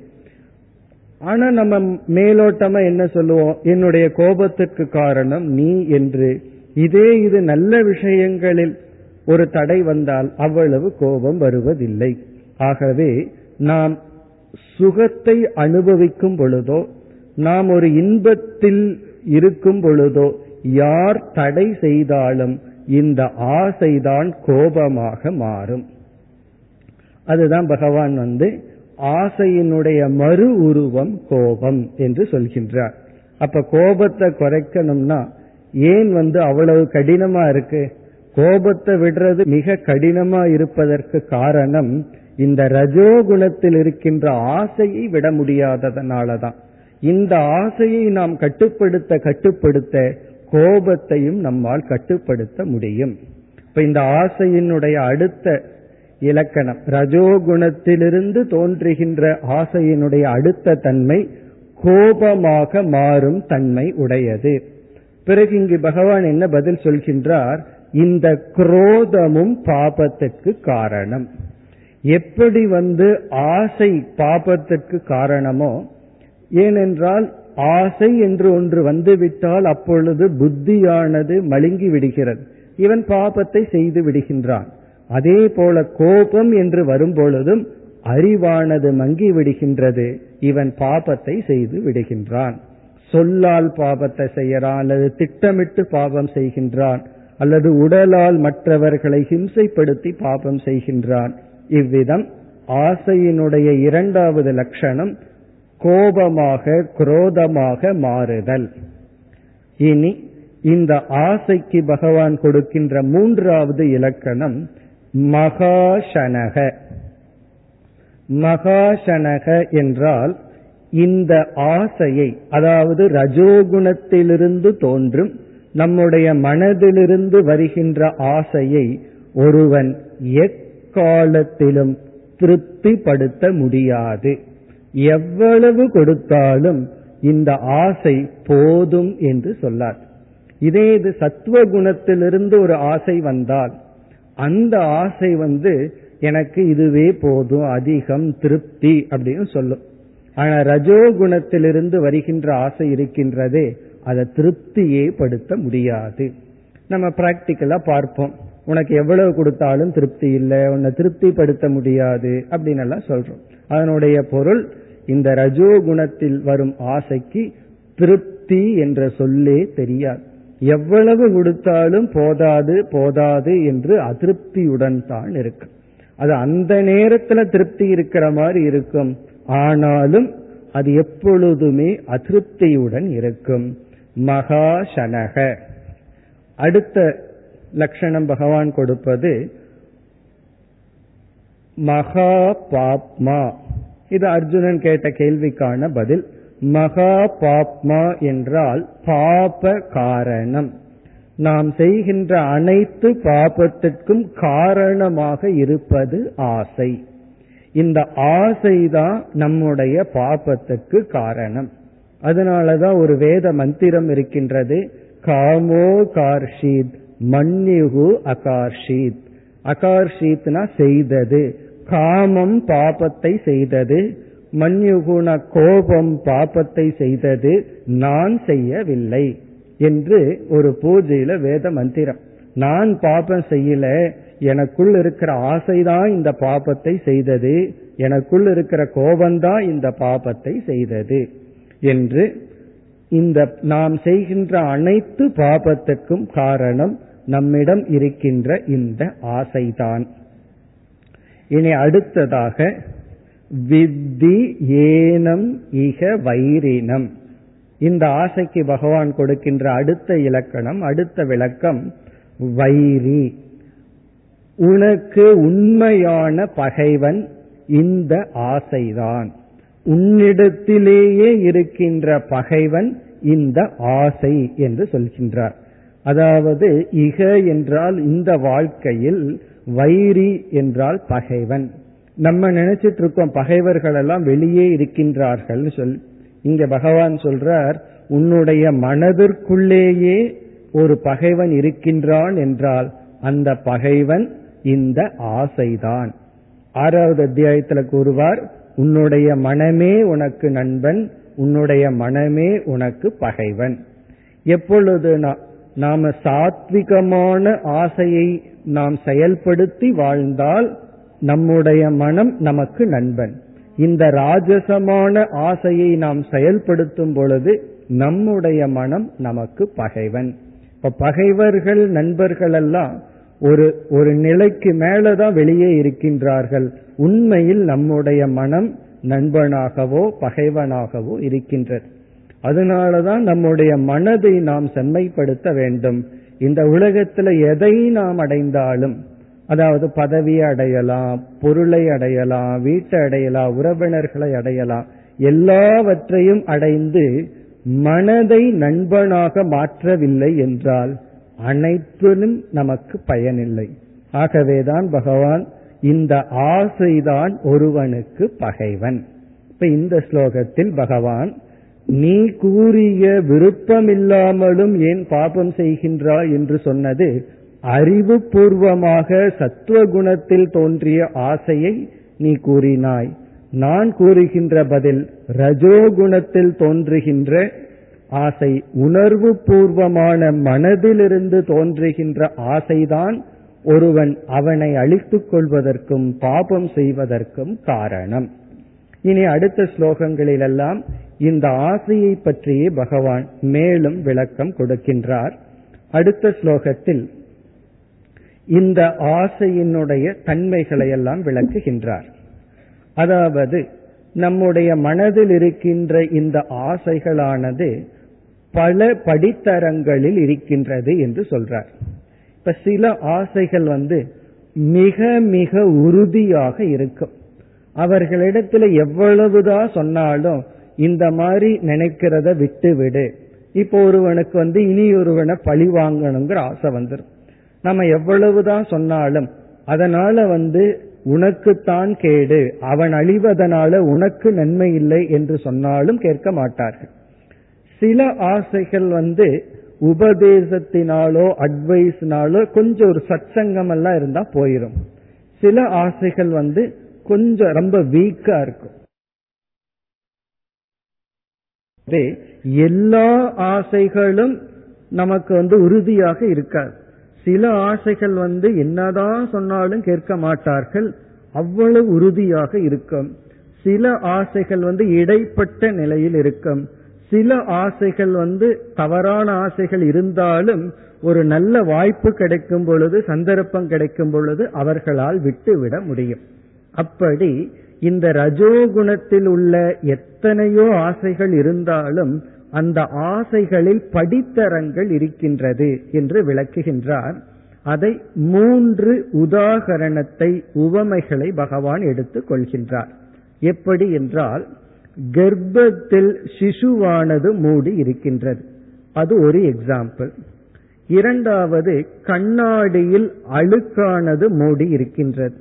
ஆனா நம்ம மேலோட்டமா என்ன சொல்லுவோம்? என்னுடைய கோபத்திற்கு காரணம் நீ என்று. இதே இது நல்ல விஷயங்களில் ஒரு தடை வந்தால் அவ்வளவு கோபம் வருவதில்லை. ஆகவே நாம் சுகத்தை அனுபவிக்கும் பொழுதோ நாம் ஒரு இன்பத்தில் இருக்கும் பொழுதோ யார் தடை செய்தாலும் இந்த ஆசைதான் கோபமாக மாறும். அதுதான் பகவான் வந்து ஆசையினுடைய மறு உருவம் கோபம் என்று சொல்கின்றார். அப்ப கோபத்தை குறைக்கணும்னா ஏன் வந்து அவ்வளவு கடினமா இருக்கு? கோபத்தை விடுறது மிக கடினமா இருப்பதற்கு காரணம் இந்த ரஜோகுணத்தில் இருக்கின்ற ஆசையை விட முடியாததனாலதான். இந்த ஆசையை நாம் கட்டுப்படுத்த கட்டுப்படுத்த கோபத்தையும் நம்மால் கட்டுப்படுத்த முடியும். இப்ப இந்த ஆசையினுடைய அடுத்த இலக்கணம் ரஜோகுணத்திலிருந்து தோன்றுகின்ற ஆசையினுடைய அடுத்த தன்மை கோபமாக மாறும் தன்மை உடையது. பிறகு இங்கு பகவான் என்ன பதில் சொல்கின்றார்? இந்த குரோதமும் பாபத்துக்கு காரணம். எப்படி வந்து ஆசை பாபத்துக்கு காரணமோ ஏனென்றால் ஆசை என்று ஒன்று வந்துவிட்டால் அப்பொழுது புத்தியானது மழுங்கி விடுகிறது. இவன் பாபத்தை செய்து விடுகின்றான். அதே போல கோபம் என்று வரும்பொழுதும் அறிவானது மங்கி விடுகின்றது. இவன் பாபத்தை செய்து விடுகின்றான். சொல்லால் பாபத்தை செய்யறான் அல்லது திட்டமிட்டு பாபம் செய்கின்றான் அல்லது உடலால் மற்றவர்களை ஹிம்சைப்படுத்தி பாபம் செய்கின்றான். இவ்விதம் ஆசையினுடைய இரண்டாவது லட்சணம் கோபமாக குரோதமாக மாறுதல். இனி இந்த ஆசைக்கு பகவான் கொடுக்கின்ற மூன்றாவது இலக்கணம் மகாசனக. மகாசனக என்றால் இந்த ஆசையை அதாவது ரஜோகுணத்திலிருந்து தோன்றும் நம்முடைய மனதிலிருந்து வருகின்ற ஆசையை ஒருவன் எக்காலத்திலும் திருப்திப்படுத்த முடியாது. எவ்வளவு கொடுத்தாலும் இந்த ஆசை போதும் என்று சொல்லார். இதே இது சத்துவ குணத்திலிருந்து ஒரு ஆசை வந்தால் அந்த ஆசை வந்து எனக்கு இதுவே போதும் அதிகம் திருப்தி அப்படின்னு சொல்லும். ஆனா ரஜோ குணத்திலிருந்து வருகின்ற ஆசை இருக்கின்றதே அதை திருப்தியே படுத்த முடியாது. நம்ம பிராக்டிக்கலா பார்ப்போம். உனக்கு எவ்வளவு கொடுத்தாலும் திருப்தி இல்லை உன்னை திருப்திப்படுத்த முடியாது அப்படின்னு எல்லாம் சொல்றோம். அதனுடைய பொருள் இந்த ரஜோ குணத்தில் வரும் ஆசைக்கு திருப்தி என்ற சொல்லே தெரியாது. எவ்வளவு கொடுத்தாலும் போதாது போதாது என்று அதிருப்தியுடன் தான் இருக்கும் அது அந்த நேரத்துல திருப்தி இருக்கிற மாதிரி இருக்கும். ஆனாலும் அது எப்பொழுதுமே அதிருப்தியுடன் இருக்கும். மகாசனக அடுத்த லட்சணம் பகவான் கொடுப்பது மகா பாப்மா. இது அர்ஜுனன் கேட்ட கேள்விக்கான பதில் மகா பாப்மா என்றால் பாப காரணம். நாம் செய்கின்ற அனைத்து பாபத்திற்கும் காரணமாக இருப்பது ஆசை. இந்த ஆசைதான் நம்முடைய பாபத்துக்கு காரணம். அதனாலதான் ஒரு வேத மந்திரம் இருக்கின்றது காமோ கார்ஷீத் மன்யுகு அகார்ஷீத். அகார்ஷீத்னா செய்தது. காமம் பாபத்தை செய்தது மன்யுகுண கோபம் பாபத்தை செய்தது நான் செய்யவில்லை என்று ஒரு பூஜையில வேத மந்திரம். நான் பாபம் செய்யல எனக்குள் இருக்கிற ஆசைதான் இந்த பாபத்தை செய்தது எனக்குள் இருக்கிற கோபம்தான் இந்த பாபத்தை செய்தது என்று இந்த நாம் செய்கின்ற அனைத்து பாபத்துக்கும் காரணம் நம்மிடம் இருக்கின்ற இந்த ஆசைதான். இனி அடுத்ததாக வித்தி ஏனம் இக வைரினம் இந்த ஆசைக்கு பகவான் கொடுக்கின்ற அடுத்த இலக்கணம் அடுத்த விளக்கம் வைரி உனக்கு உண்மையான பகைவன் இந்த ஆசைதான். உன்னிடத்திலேயே இருக்கின்ற பகைவன் இந்த ஆசை என்று சொல்கின்றார். அதாவது இக என்றால் இந்த வாழ்க்கையில் வைரி என்றால் பகைவன். நம்ம நினைச்சிட்டு இருக்கோம் பகைவர்கள் எல்லாம் வெளியே இருக்கின்றார்கள் சொல் இங்க பகவான் சொல்றார் உன்னுடைய மனதிற்குள்ளேயே ஒரு பகைவன் இருக்கின்றான் என்றால் அந்த பகைவன் இந்த ஆசைதான். ஆறாவது அத்தியாயத்துல கூறுவார் உன்னுடைய மனமே உனக்கு நண்பன் உன்னுடைய மனமே உனக்கு பகைவன். எப்பொழுது நாம சாத்விகமான ஆசையை நாம் செயல்படுத்தி வாழ்ந்தால் நம்முடைய மனம் நமக்கு நண்பன். இந்த ராஜசமான ஆசையை நாம் செயல்படுத்தும் பொழுது நம்முடைய மனம் நமக்கு பகைவன். இப்ப பகைவர்கள் நண்பர்கள் எல்லாம் ஒரு ஒரு நிலைக்கு மேலதான் வெளியே இருக்கின்றார்கள். உண்மையில் நம்முடைய மனம் நண்பனாகவோ பகைவனாகவோ இருக்கின்றது. அதனாலதான் நம்முடைய மனதை நாம் செம்மைப்படுத்த வேண்டும். இந்த உலகத்துல எதை நாம் அடைந்தாலும் அதாவது பதவியை அடையலாம் பொருளை அடையலாம் வீட்டை அடையலாம் உறவினர்களை அடையலாம் எல்லாவற்றையும் அடைந்து மனதை நண்பனாக மாற்றவில்லை என்றால் அனைத்திலும் நமக்கு பயனில்லை. ஆகவேதான் பகவான் இந்த ஆசைதான் ஒருவனுக்கு பகைவன். இப்ப இந்த ஸ்லோகத்தில் பகவான் நீ கூறிய விருப்பமில்லாமலும் ஏன் பாபம் செய்கின்றாய் என்று சொன்னது அறிவு பூர்வமாக சத்துவகுணத்தில் தோன்றிய ஆசையை நீ கூறினாய். நான் கூறுகின்ற பதில் ரஜோகுணத்தில் தோன்றுகின்ற ஆசை உணர்வு பூர்வமான மனதிலிருந்து தோன்றுகின்ற ஆசைதான் ஒருவன் அவனை அழித்துக் கொள்வதற்கும் பாபம் செய்வதற்கும் காரணம். இனி அடுத்த ஸ்லோகங்களிலெல்லாம் இந்த ஆசையை பற்றியே பகவான் மேலும் விளக்கம் கொடுக்கின்றார். அடுத்த ஸ்லோகத்தில் இந்த ஆசையினுடைய தன்மைகளை எல்லாம் விளக்குகின்றார். அதாவது நம்முடைய மனதில் இருக்கின்ற இந்த ஆசைகளானது பல படித்தரங்களில் இருக்கின்றது என்று சொல்றார். இப்ப சில ஆசைகள் வந்து மிக மிக உறுதியாக இருக்கும். அவர்களிடத்துல எவ்வளவுதான் சொன்னாலும் இந்த மாதிரி நினைக்கிறத விட்டு விடு இப்போ ஒருவனுக்கு வந்து இனி ஒருவனை பழி வாங்கணுங்கிற ஆசை வந்துடும் நம்ம எவ்வளவுதான் சொன்னாலும் அதனால வந்து உனக்குத்தான் கேடு அவன் அழிவதனால உனக்கு நன்மை இல்லை என்று சொன்னாலும் கேட்க மாட்டார்கள். சில ஆசைகள் வந்து உபதேசத்தினாலோ அட்வைஸ்னாலோ கொஞ்சம் ஒரு சச்சங்கம் எல்லாம் இருந்தா போயிரும். சில ஆசைகள் வந்து கொஞ்சம் ரொம்ப வீக்கா இருக்கும். எல்லா ஆசைகளும் நமக்கு வந்து உறுதியாக இருக்காது. சில ஆசைகள் வந்து என்னதான் சொன்னாலும் கேட்க மாட்டார்கள். அவ்வளவு உறுதியாக இருக்கும். சில ஆசைகள் வந்து இடைப்பட்ட நிலையில் இருக்கும். சில ஆசைகள் வந்து தவறான ஆசைகள் இருந்தாலும் ஒரு நல்ல வாய்ப்பு கிடைக்கும் பொழுது சந்தர்ப்பம் கிடைக்கும் பொழுது அவர்களால் விட்டுவிட முடியும். அப்படி இந்த ரஜோகுணத்தில் உள்ள எத்தனையோ ஆசைகள் இருந்தாலும் அந்த ஆசைகளில் படித்தரங்கள் இருக்கின்றது என்று விளக்குகின்றார். அதை மூன்று உதாகரணத்தை உவமைகளை பகவான் எடுத்துக் கொள்கின்றார். எப்படி என்றால் கர்ப்பத்தில் சிசுவானது மூடி இருக்கின்றது. அது ஒரு எக்ஸாம்பிள் இரண்டாவது கண்ணாடியில் அழுக்கானது மூடி இருக்கின்றது.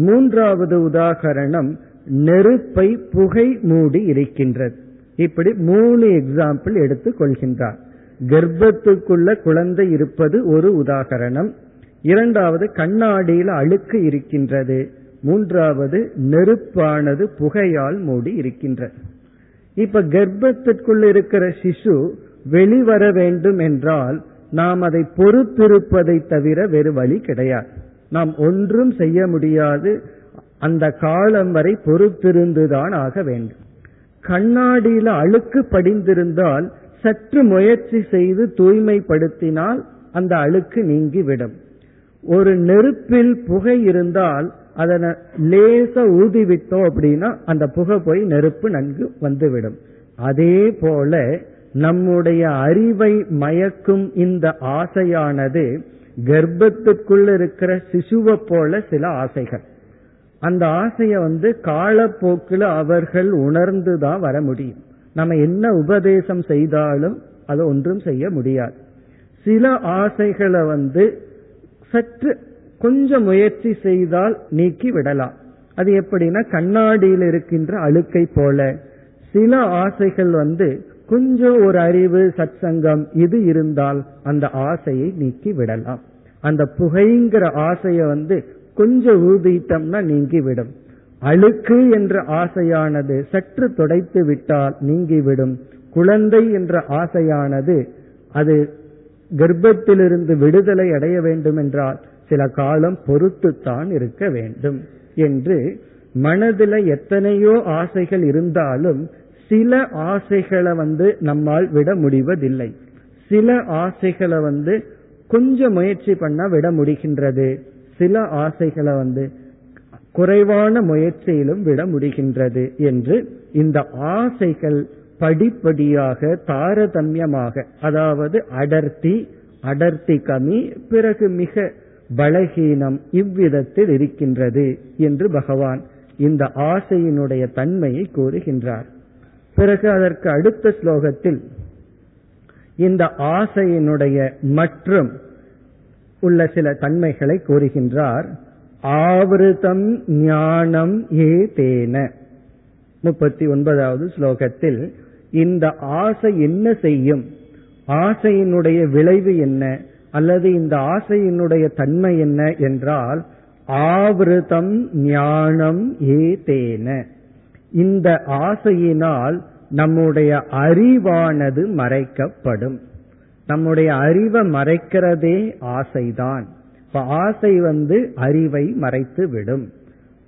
மூன்றாவது உதாகரணம் நெருப்பை புகை மூடி இருக்கின்றது. இப்படி மூணு எக்ஸாம்பிள் எடுத்துக் கொள்கின்றார். கர்ப்பத்துக்குள்ள குழந்தை இருப்பது ஒரு உதாகரணம். இரண்டாவது கண்ணாடியில் அழுக்கு இருக்கின்றது. மூன்றாவது நெருப்பானது புகையால் மூடி இருக்கின்றது. இப்ப கர்ப்பத்திற்குள் இருக்கிற சிசு வெளிவர வேண்டும் என்றால் நாம் அதை பொறுத்திருப்பதை தவிர வேறு வழி கிடையாது. நாம் ஒன்றும் செய்ய முடியாது. அந்த காலம் வரை பொறுத்திருந்துதான் ஆக வேண்டும். கண்ணாடியில அழுக்கு படிந்திருந்தால் சற்று முயற்சி செய்து தூய்மைப்படுத்தினால் அந்த அழுக்கு நீங்கிவிடும். ஒரு நெருப்பில் புகை இருந்தால் அதனை லேச ஊதிவிட்டோம் அப்படின்னா அந்த புகை போய் நெருப்பு நன்கு வந்துவிடும். அதே போல நம்முடைய அறிவை மயக்கும் இந்த ஆசையானது கர்ப்பத்துக்குள்ள இருக்கிற சிசுவை போல சில ஆசைகள். அந்த ஆசைய வந்து காலப்போக்கில் அவர்கள் உணர்ந்துதான் வர முடியும். நம்ம என்ன உபதேசம் செய்தாலும் அதை ஒன்றும் செய்ய முடியாது. சில ஆசைகளை வந்து சற்று கொஞ்சம் முயற்சி செய்தால் நீக்கி விடலாம். அது எப்படின்னா கண்ணாடியில் இருக்கின்ற அழுக்கை போல. சில ஆசைகள் வந்து கொஞ்சம் ஒரு அறிவு சத்சங்கம் இது இருந்தால் அந்த ஆசையை நீக்கி விடலாம் அந்த புகைங்கிற ஆசையை வந்து கொஞ்சம் ஊதிட்டம்னா நீங்கிவிடும். அழுக்கு என்ற ஆசையானது சற்று துடைத்து விட்டால் நீங்கிவிடும். குழந்தை என்ற ஆசையானது அது கர்ப்பத்திலிருந்து விடுதலை அடைய வேண்டும் என்றால் சில காலம் பொறுத்துத்தான் இருக்க வேண்டும். என்று மனதில் எத்தனையோ ஆசைகள் இருந்தாலும் சில ஆசைகளை வந்து நம்மால் விட முடிவதில்லை. சில ஆசைகளை வந்து கொஞ்சம் முயற்சி பண்ணா விட முடிகின்றது. சில ஆசைகளை வந்து குறைவான முயற்சியிலும் விட முடிகின்றது என்று இந்த ஆசைகள் படிப்படியாக தாரதமியமாக அதாவது அடர்த்தி அடர்த்தி கமி பிறகு மிக பலகீனம் இவ்விதத்தில் இருக்கின்றது என்று பகவான் இந்த ஆசையினுடைய தன்மையை கூறுகின்றார். பிறகு அதற்கு அடுத்த ஸ்லோகத்தில் இந்த ஆசையினுடைய மற்றும் உள்ள சில தன்மைகளை கூறுகின்றார். ஆவிருதம் ஞானம் ஏ தேன முப்பத்தி ஒன்பதாவது ஸ்லோகத்தில் இந்த ஆசை என்ன செய்யும்? ஆசையினுடைய விளைவு என்ன? அல்லது இந்த ஆசையினுடைய தன்மை என்ன? என்றால் ஆவிருதம் ஞானம் ஏ தேன இந்த ஆசையினால் நம்முடைய அறிவானது மறைக்கப்படும். நம்முடைய அறிவை மறைக்கிறதே ஆசைதான். இப்ப ஆசை வந்து அறிவை மறைத்து விடும்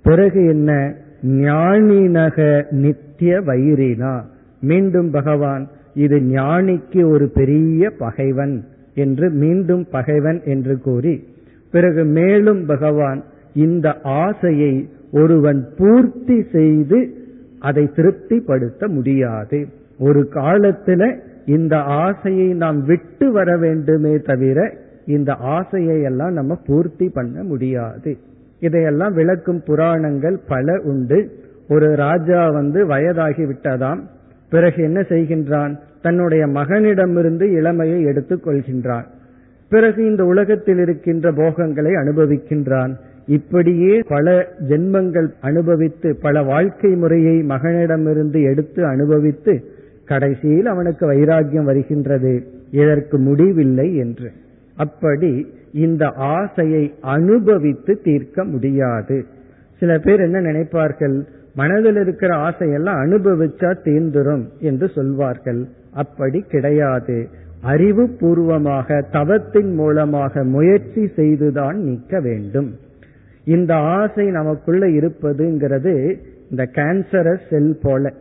பிறகு என்ன? ஞானினக நித்திய வைரினா மீண்டும் பகவான் இது ஞானிக்கு ஒரு பெரிய பகைவன் என்று மீண்டும் பகைவன் என்று கூறி பிறகு மேலும் பகவான் இந்த ஆசையை ஒருவன் பூர்த்தி செய்து அதை திருப்திப்படுத்த முடியாது. ஒரு காலத்துல இந்த ஆசையை நாம் விட்டு வர வேண்டுமே தவிர இந்த ஆசையை எல்லாம் நம்ம பூர்த்தி பண்ண முடியாது. இதையெல்லாம் விளக்கும் புராணங்கள் பல உண்டு. ஒரு ராஜா வந்து வயதாகி விட்டதாம். பிறகு என்ன செய்கின்றான்? தன்னுடைய மகனிடமிருந்து இளமையை எடுத்துக் கொள்கின்றான். பிறகு இந்த உலகத்தில் இருக்கின்ற போகங்களை அனுபவிக்கின்றான். இப்படியே பல ஜென்மங்கள் அனுபவித்து பல வாழ்க்கை முறையை மகனிடமிருந்து எடுத்து அனுபவித்து கடைசியில் அவனுக்கு வைராக்கியம் வருகின்றது. இதற்கு முடிவில்லை என்று. அப்படி இந்த ஆசையை அனுபவித்து தீர்க்க முடியாது. சில பேர் என்ன நினைப்பார்கள்? மனதில் இருக்கிற ஆசையெல்லாம் அனுபவிச்சா தீர்ந்துரும் என்று சொல்வார்கள். அப்படி கிடையாது. அறிவு பூர்வமாக தவத்தின் மூலமாக முயற்சி செய்துதான் நீக்க வேண்டும். இந்த ஆசை நமக்குள்ள இருப்பதுங்கிறது இந்த கேன்சரஸ் செல் போல.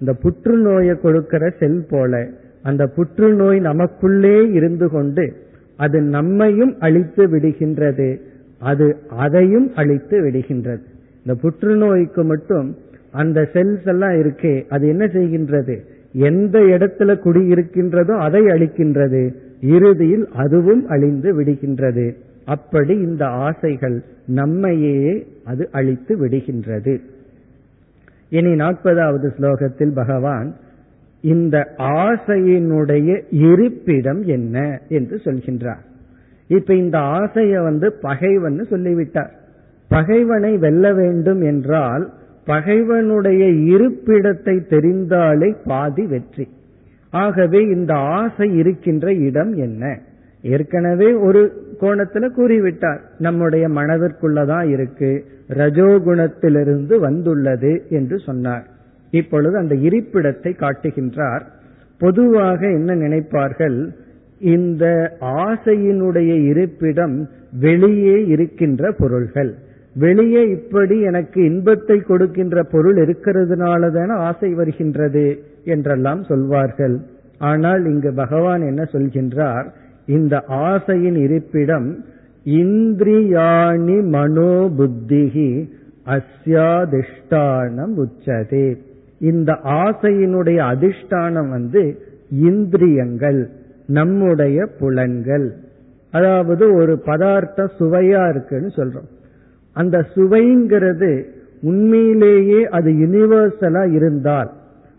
இந்த புற்றுநோயை கொடுக்கிற செல் போல. அந்த புற்றுநோய் நமக்குள்ளே இருந்து கொண்டு அது நம்மையும் அழித்து விடுகின்றது. அது அதையும் அழித்து விடுகின்றது. இந்த புற்றுநோய்க்கு மட்டும் அந்த செல்ஸ் எல்லாம் இருக்கே. அது என்ன செய்கின்றது? எந்த இடத்துல குடியிருக்கின்றதோ அதை அழிக்கின்றது. இறுதியில் அதுவும் அழிந்து விடுகின்றது. அப்படி இந்த ஆசைகள் நம்மையே அது அழித்து விடுகின்றது. இனி நாற்பதாவது ஸ்லோகத்தில் பகவான் இந்த ஆசையினுடைய இருப்பிடம் என்ன என்று சொல்கின்றார். இப்ப இந்த ஆசைய வந்து பகைவன் சொல்லிவிட்டார். பகைவனை வெல்ல வேண்டும் என்றால் பகைவனுடைய இருப்பிடத்தை தெரிந்தாலே பாதி வெற்றி. ஆகவே இந்த ஆசை இருக்கின்ற இடம் என்ன? ஏற்கனவே ஒரு கோணத்துல கூறிவிட்டார். நம்முடைய மனதிற்குள்ளதான் இருக்கு. ரஜோகுணத்திலிருந்து வந்துள்ளது என்று சொன்னார். இப்பொழுது அந்த இருப்பிடத்தை காட்டுகின்றார். பொதுவாக என்ன நினைப்பார்கள்? இந்த ஆசையினுடைய இருப்பிடம் வெளியே இருக்கின்ற பொருள்கள். வெளியே இப்படி எனக்கு இன்பத்தை கொடுக்கின்ற பொருள் இருக்கிறதுனால தானே ஆசை வருகின்றது என்றெல்லாம் சொல்வார்கள். ஆனால் இங்கு பகவான் என்ன சொல்கின்றார்? இந்த ஆசையின் இருப்பிடம் இந்திரியாணி மனோபுத்திகி அஸ்யாதிஷ்டானம் உச்சதே. இந்த ஆசையினுடைய அதிஷ்டானம் வந்து இந்திரியங்கள் நம்முடைய புலன்கள். அதாவது ஒரு பதார்த்தம் சுவையா இருக்குன்னு சொல்றோம். அந்த சுவைங்கிறது உண்மையிலேயே அது யூனிவர்சலா இருந்தால்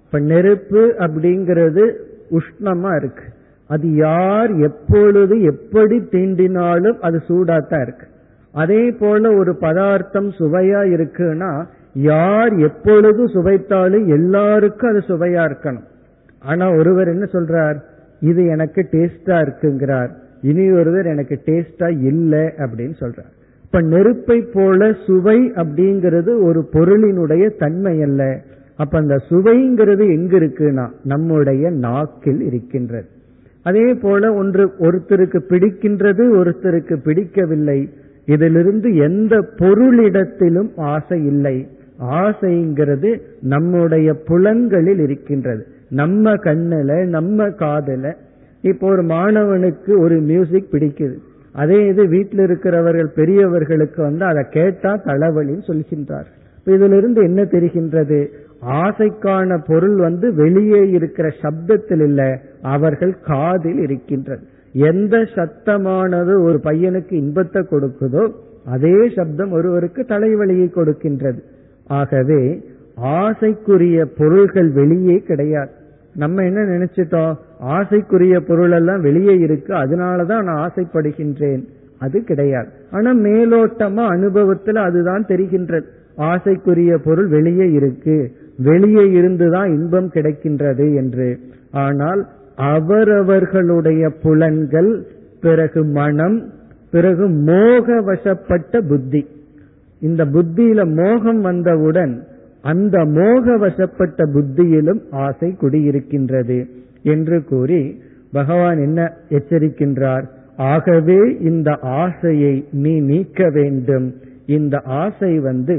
இப்ப நெருப்பு அப்படிங்கிறது உஷ்ணமா இருக்கு. அது யார் எப்பொழுது எப்படி தீண்டினாலும் அது சூடாத்தான் இருக்கு. அதே போல ஒரு பதார்த்தம் சுவையா இருக்குன்னா யார் எப்பொழுது சுவைத்தாலும் எல்லாருக்கும் அது சுவையா இருக்கணும். ஆனா ஒருவர் என்ன சொல்றார்? இது எனக்கு டேஸ்டா இருக்குங்கிறார். இனி ஒருவர் எனக்கு டேஸ்டா இல்லை அப்படின்னு சொல்றார். இப்ப நெருப்பை போல சுவை அப்படிங்கிறது ஒரு பொருளினுடைய தன்மை அல்ல. அப்ப அந்த சுவைங்கிறது எங்க இருக்குன்னா நம்முடைய நாக்கில் இருக்கின்றது. அதே போல ஒன்று ஒருத்தருக்கு பிடிக்கின்றது ஒருத்தருக்கு பிடிக்கவில்லை. இதிலிருந்து எந்த பொருளிடத்திலும் ஆசை இல்லை. ஆசைங்கிறது நம்முடைய புலன்களில் இருக்கின்றது. நம்ம கண்ணுல நம்ம காதல. இப்போ ஒரு மாணவனுக்கு ஒரு மியூசிக் பிடிக்குது. அதே இது வீட்டில் இருக்கிறவர்கள் பெரியவர்களுக்கு வந்து அதை கேட்டா தலைவலின்னு சொல்கின்றார் இதிலிருந்து என்ன தெரிகின்றது? ஆசைக்கான பொருள் வந்து வெளியே இருக்கிற சப்தத்தில் இல்ல அவர்கள் காதில் இருக்கின்றது எந்த சத்தமானது ஒரு பையனுக்கு இன்பத்தை கொடுக்குதோ அதே சப்தம் ஒருவருக்கு தலைவலியை கொடுக்கின்றது. ஆகவே ஆசைக்குரிய பொருள்கள் வெளியே கிடையாது. நம்ம என்ன நினைச்சிட்டோம்? ஆசைக்குரிய பொருள் எல்லாம் வெளியே இருக்கு அதனாலதான் நான் ஆசைப்படுகின்றேன். அது கிடையாது. ஆனா மேலோட்டமா அனுபவத்துல அதுதான் தெரிகின்றது. ஆசைக்குரிய பொருள் வெளியே இருக்கு. வெளியே இருந்துதான் இன்பம் கிடைக்கின்றது என்று. ஆனால் அவரவர்களுடைய புலன்கள் பிறகு மனம் பிறகு மோக வசப்பட்ட புத்தி. இந்த புத்தியில மோகம் வந்தவுடன் அந்த மோக வசப்பட்ட புத்தியிலும் ஆசை குடியிருக்கின்றது என்று கூறி பகவான் என்ன எச்சரிக்கின்றார்? ஆகவே இந்த ஆசையை நீ நீக்க வேண்டும். இந்த ஆசை வந்து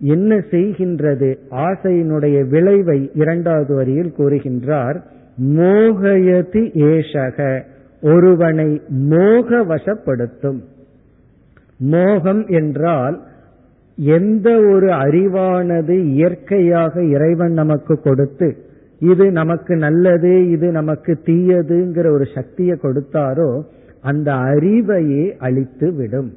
என்ன செய்கின்றது? ஆசையினுடைய விளைவை இரண்டாவது வரியில் கூறுகின்றார் மோகயதி ஏஷக ஒருவனை மோக வசப்படுத்தும் மோகம் என்றால் எந்த ஒரு அறிவானது இயற்கையாக இறைவன் நமக்கு கொடுத்து இது நமக்கு நல்லது இது நமக்கு தீயதுங்கிற ஒரு சக்தியை கொடுத்தாரோ அந்த அறிவையே அழித்து விடும்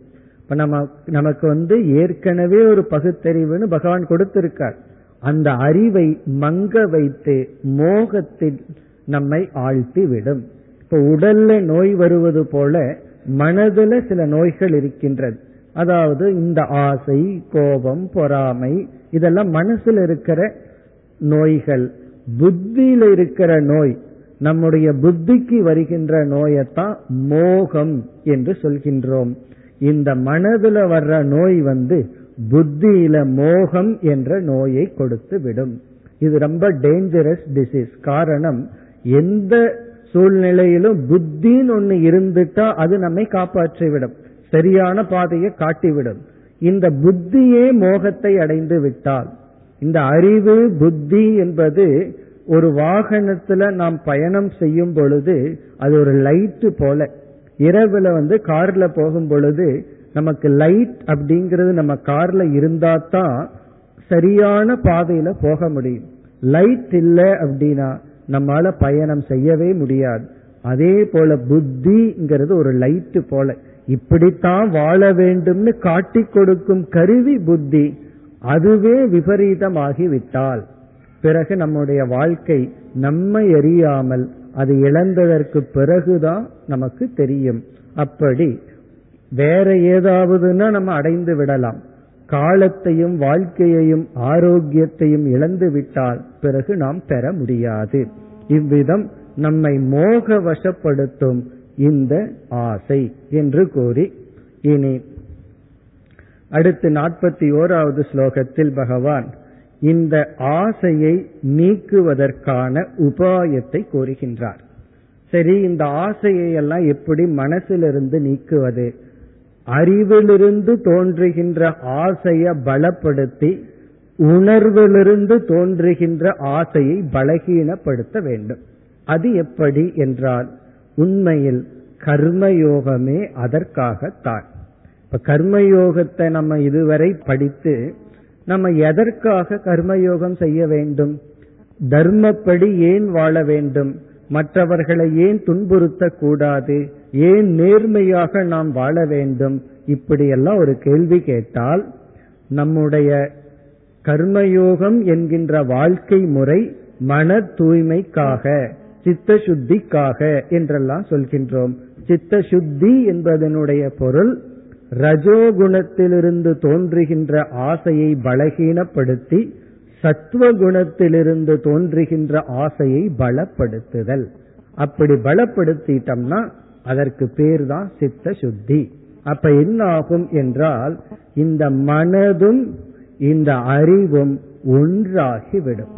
இப்ப நம்ம நமக்கு வந்து ஏற்கனவே ஒரு பகுத்தறிவுன்னு பகவான் கொடுத்திருக்கார். அந்த அறிவை மங்க வைத்து மோகத்தில் நம்மை ஆழ்த்தி விடும் இப்ப உடல்ல நோய் வருவது போல மனதுல சில நோய்கள் இருக்கின்றது. அதாவது இந்த ஆசை கோபம் பொறாமை இதெல்லாம் மனசுல இருக்கிற நோய்கள். புத்தியில இருக்கிற நோய் நம்முடைய புத்திக்கு வருகின்ற நோயத்தான் மோகம் என்று சொல்கின்றோம். இந்த மனதுல வர்ற நோய் வந்து புத்தியில மோகம் என்ற நோயை கொடுத்து விடும். இது ரொம்ப டேஞ்சரஸ் டிசீஸ் காரணம் எந்த சூழ்நிலையிலும் புத்தின்னு ஒண்ணு இருந்துட்டா அது நம்மை காப்பாற்றிவிடும். சரியான பாதையை காட்டிவிடும். இந்த புத்தியே மோகத்தை அடைந்து விட்டால் இந்த அறிவு புத்தி என்பது ஒரு வாகனத்துல நாம் பயணம் செய்யும் பொழுது அது ஒரு லைட்டு போல இரவுல வந்து கார்ல போகும் பொழுது நமக்கு லைட் அப்படிங்கிறது நம்ம கார்ல இருந்தா தான் சரியான பாதையில போக முடியும். லைட் இல்லை அப்படின்னா நம்மால பயணம் செய்யவே முடியாது. அதே போல புத்திங்கிறது ஒரு லைட் போல. இப்படித்தான் வாழ வேண்டும்னு காட்டிக் கொடுக்கும் கருவி புத்தி அதுவே விபரீதமாகி விட்டால் பிறகு நம்முடைய வாழ்க்கை நம்மை எரியாமல் அது இழந்ததற்கு பிறகுதான் நமக்கு தெரியும். அப்படி வேற ஏதாவதுன்னா நம்ம அடைந்து விடலாம். காலத்தையும் வாழ்க்கையையும் ஆரோக்கியத்தையும் இழந்து விட்டால் பிறகு நாம் பெற முடியாது. இவ்விதம் நம்மை மோக வசப்படுத்தும் இந்த ஆசை என்று கூறி இனி அடுத்து நாற்பத்தி ஓராவது ஸ்லோகத்தில் பகவான் இந்த ஆசையை நீக்குவதற்கான உபாயத்தை கூறுகின்றார் சரி இந்த ஆசையை எல்லாம் எப்படி மனசிலிருந்து நீக்குவது? அறிவிலிருந்து தோன்றுகின்ற ஆசையை பலப்படுத்தி உணர்விலிருந்து தோன்றுகின்ற ஆசையை பலகீனப்படுத்த வேண்டும். அது எப்படி என்றால் உண்மையில் கர்மயோகமே அதற்காகத்தான். இப்ப கர்மயோகத்தை நம்ம இதுவரை படித்து நம்ம எதற்காக கர்மயோகம் செய்ய வேண்டும்? தர்மப்படி ஏன் வாழ வேண்டும்? மற்றவர்களை ஏன் துன்புறுத்தக்கூடாது? ஏன் நேர்மையாக நாம் வாழ வேண்டும்? இப்படியெல்லாம் ஒரு கேள்வி கேட்டால் நம்முடைய கர்மயோகம் என்கின்ற வாழ்க்கை முறை மன தூய்மைக்காக சித்த சுத்திக்காக என்றெல்லாம் சொல்கின்றோம். சித்த சுத்தி என்பதனுடைய பொருள் ரஜோகுணத்திலிருந்து தோன்றுகின்ற ஆசையை பலகீனப்படுத்தி சத்துவகுணத்திலிருந்து தோன்றுகின்ற ஆசையை பலப்படுத்துதல். அப்படி பலப்படுத்திட்டோம்னா அதற்கு பேர் தான் சித்த சுத்தி அப்ப என்ன ஆகும் என்றால் இந்த மனதும் இந்த அறிவும் ஒன்றாகிவிடும்.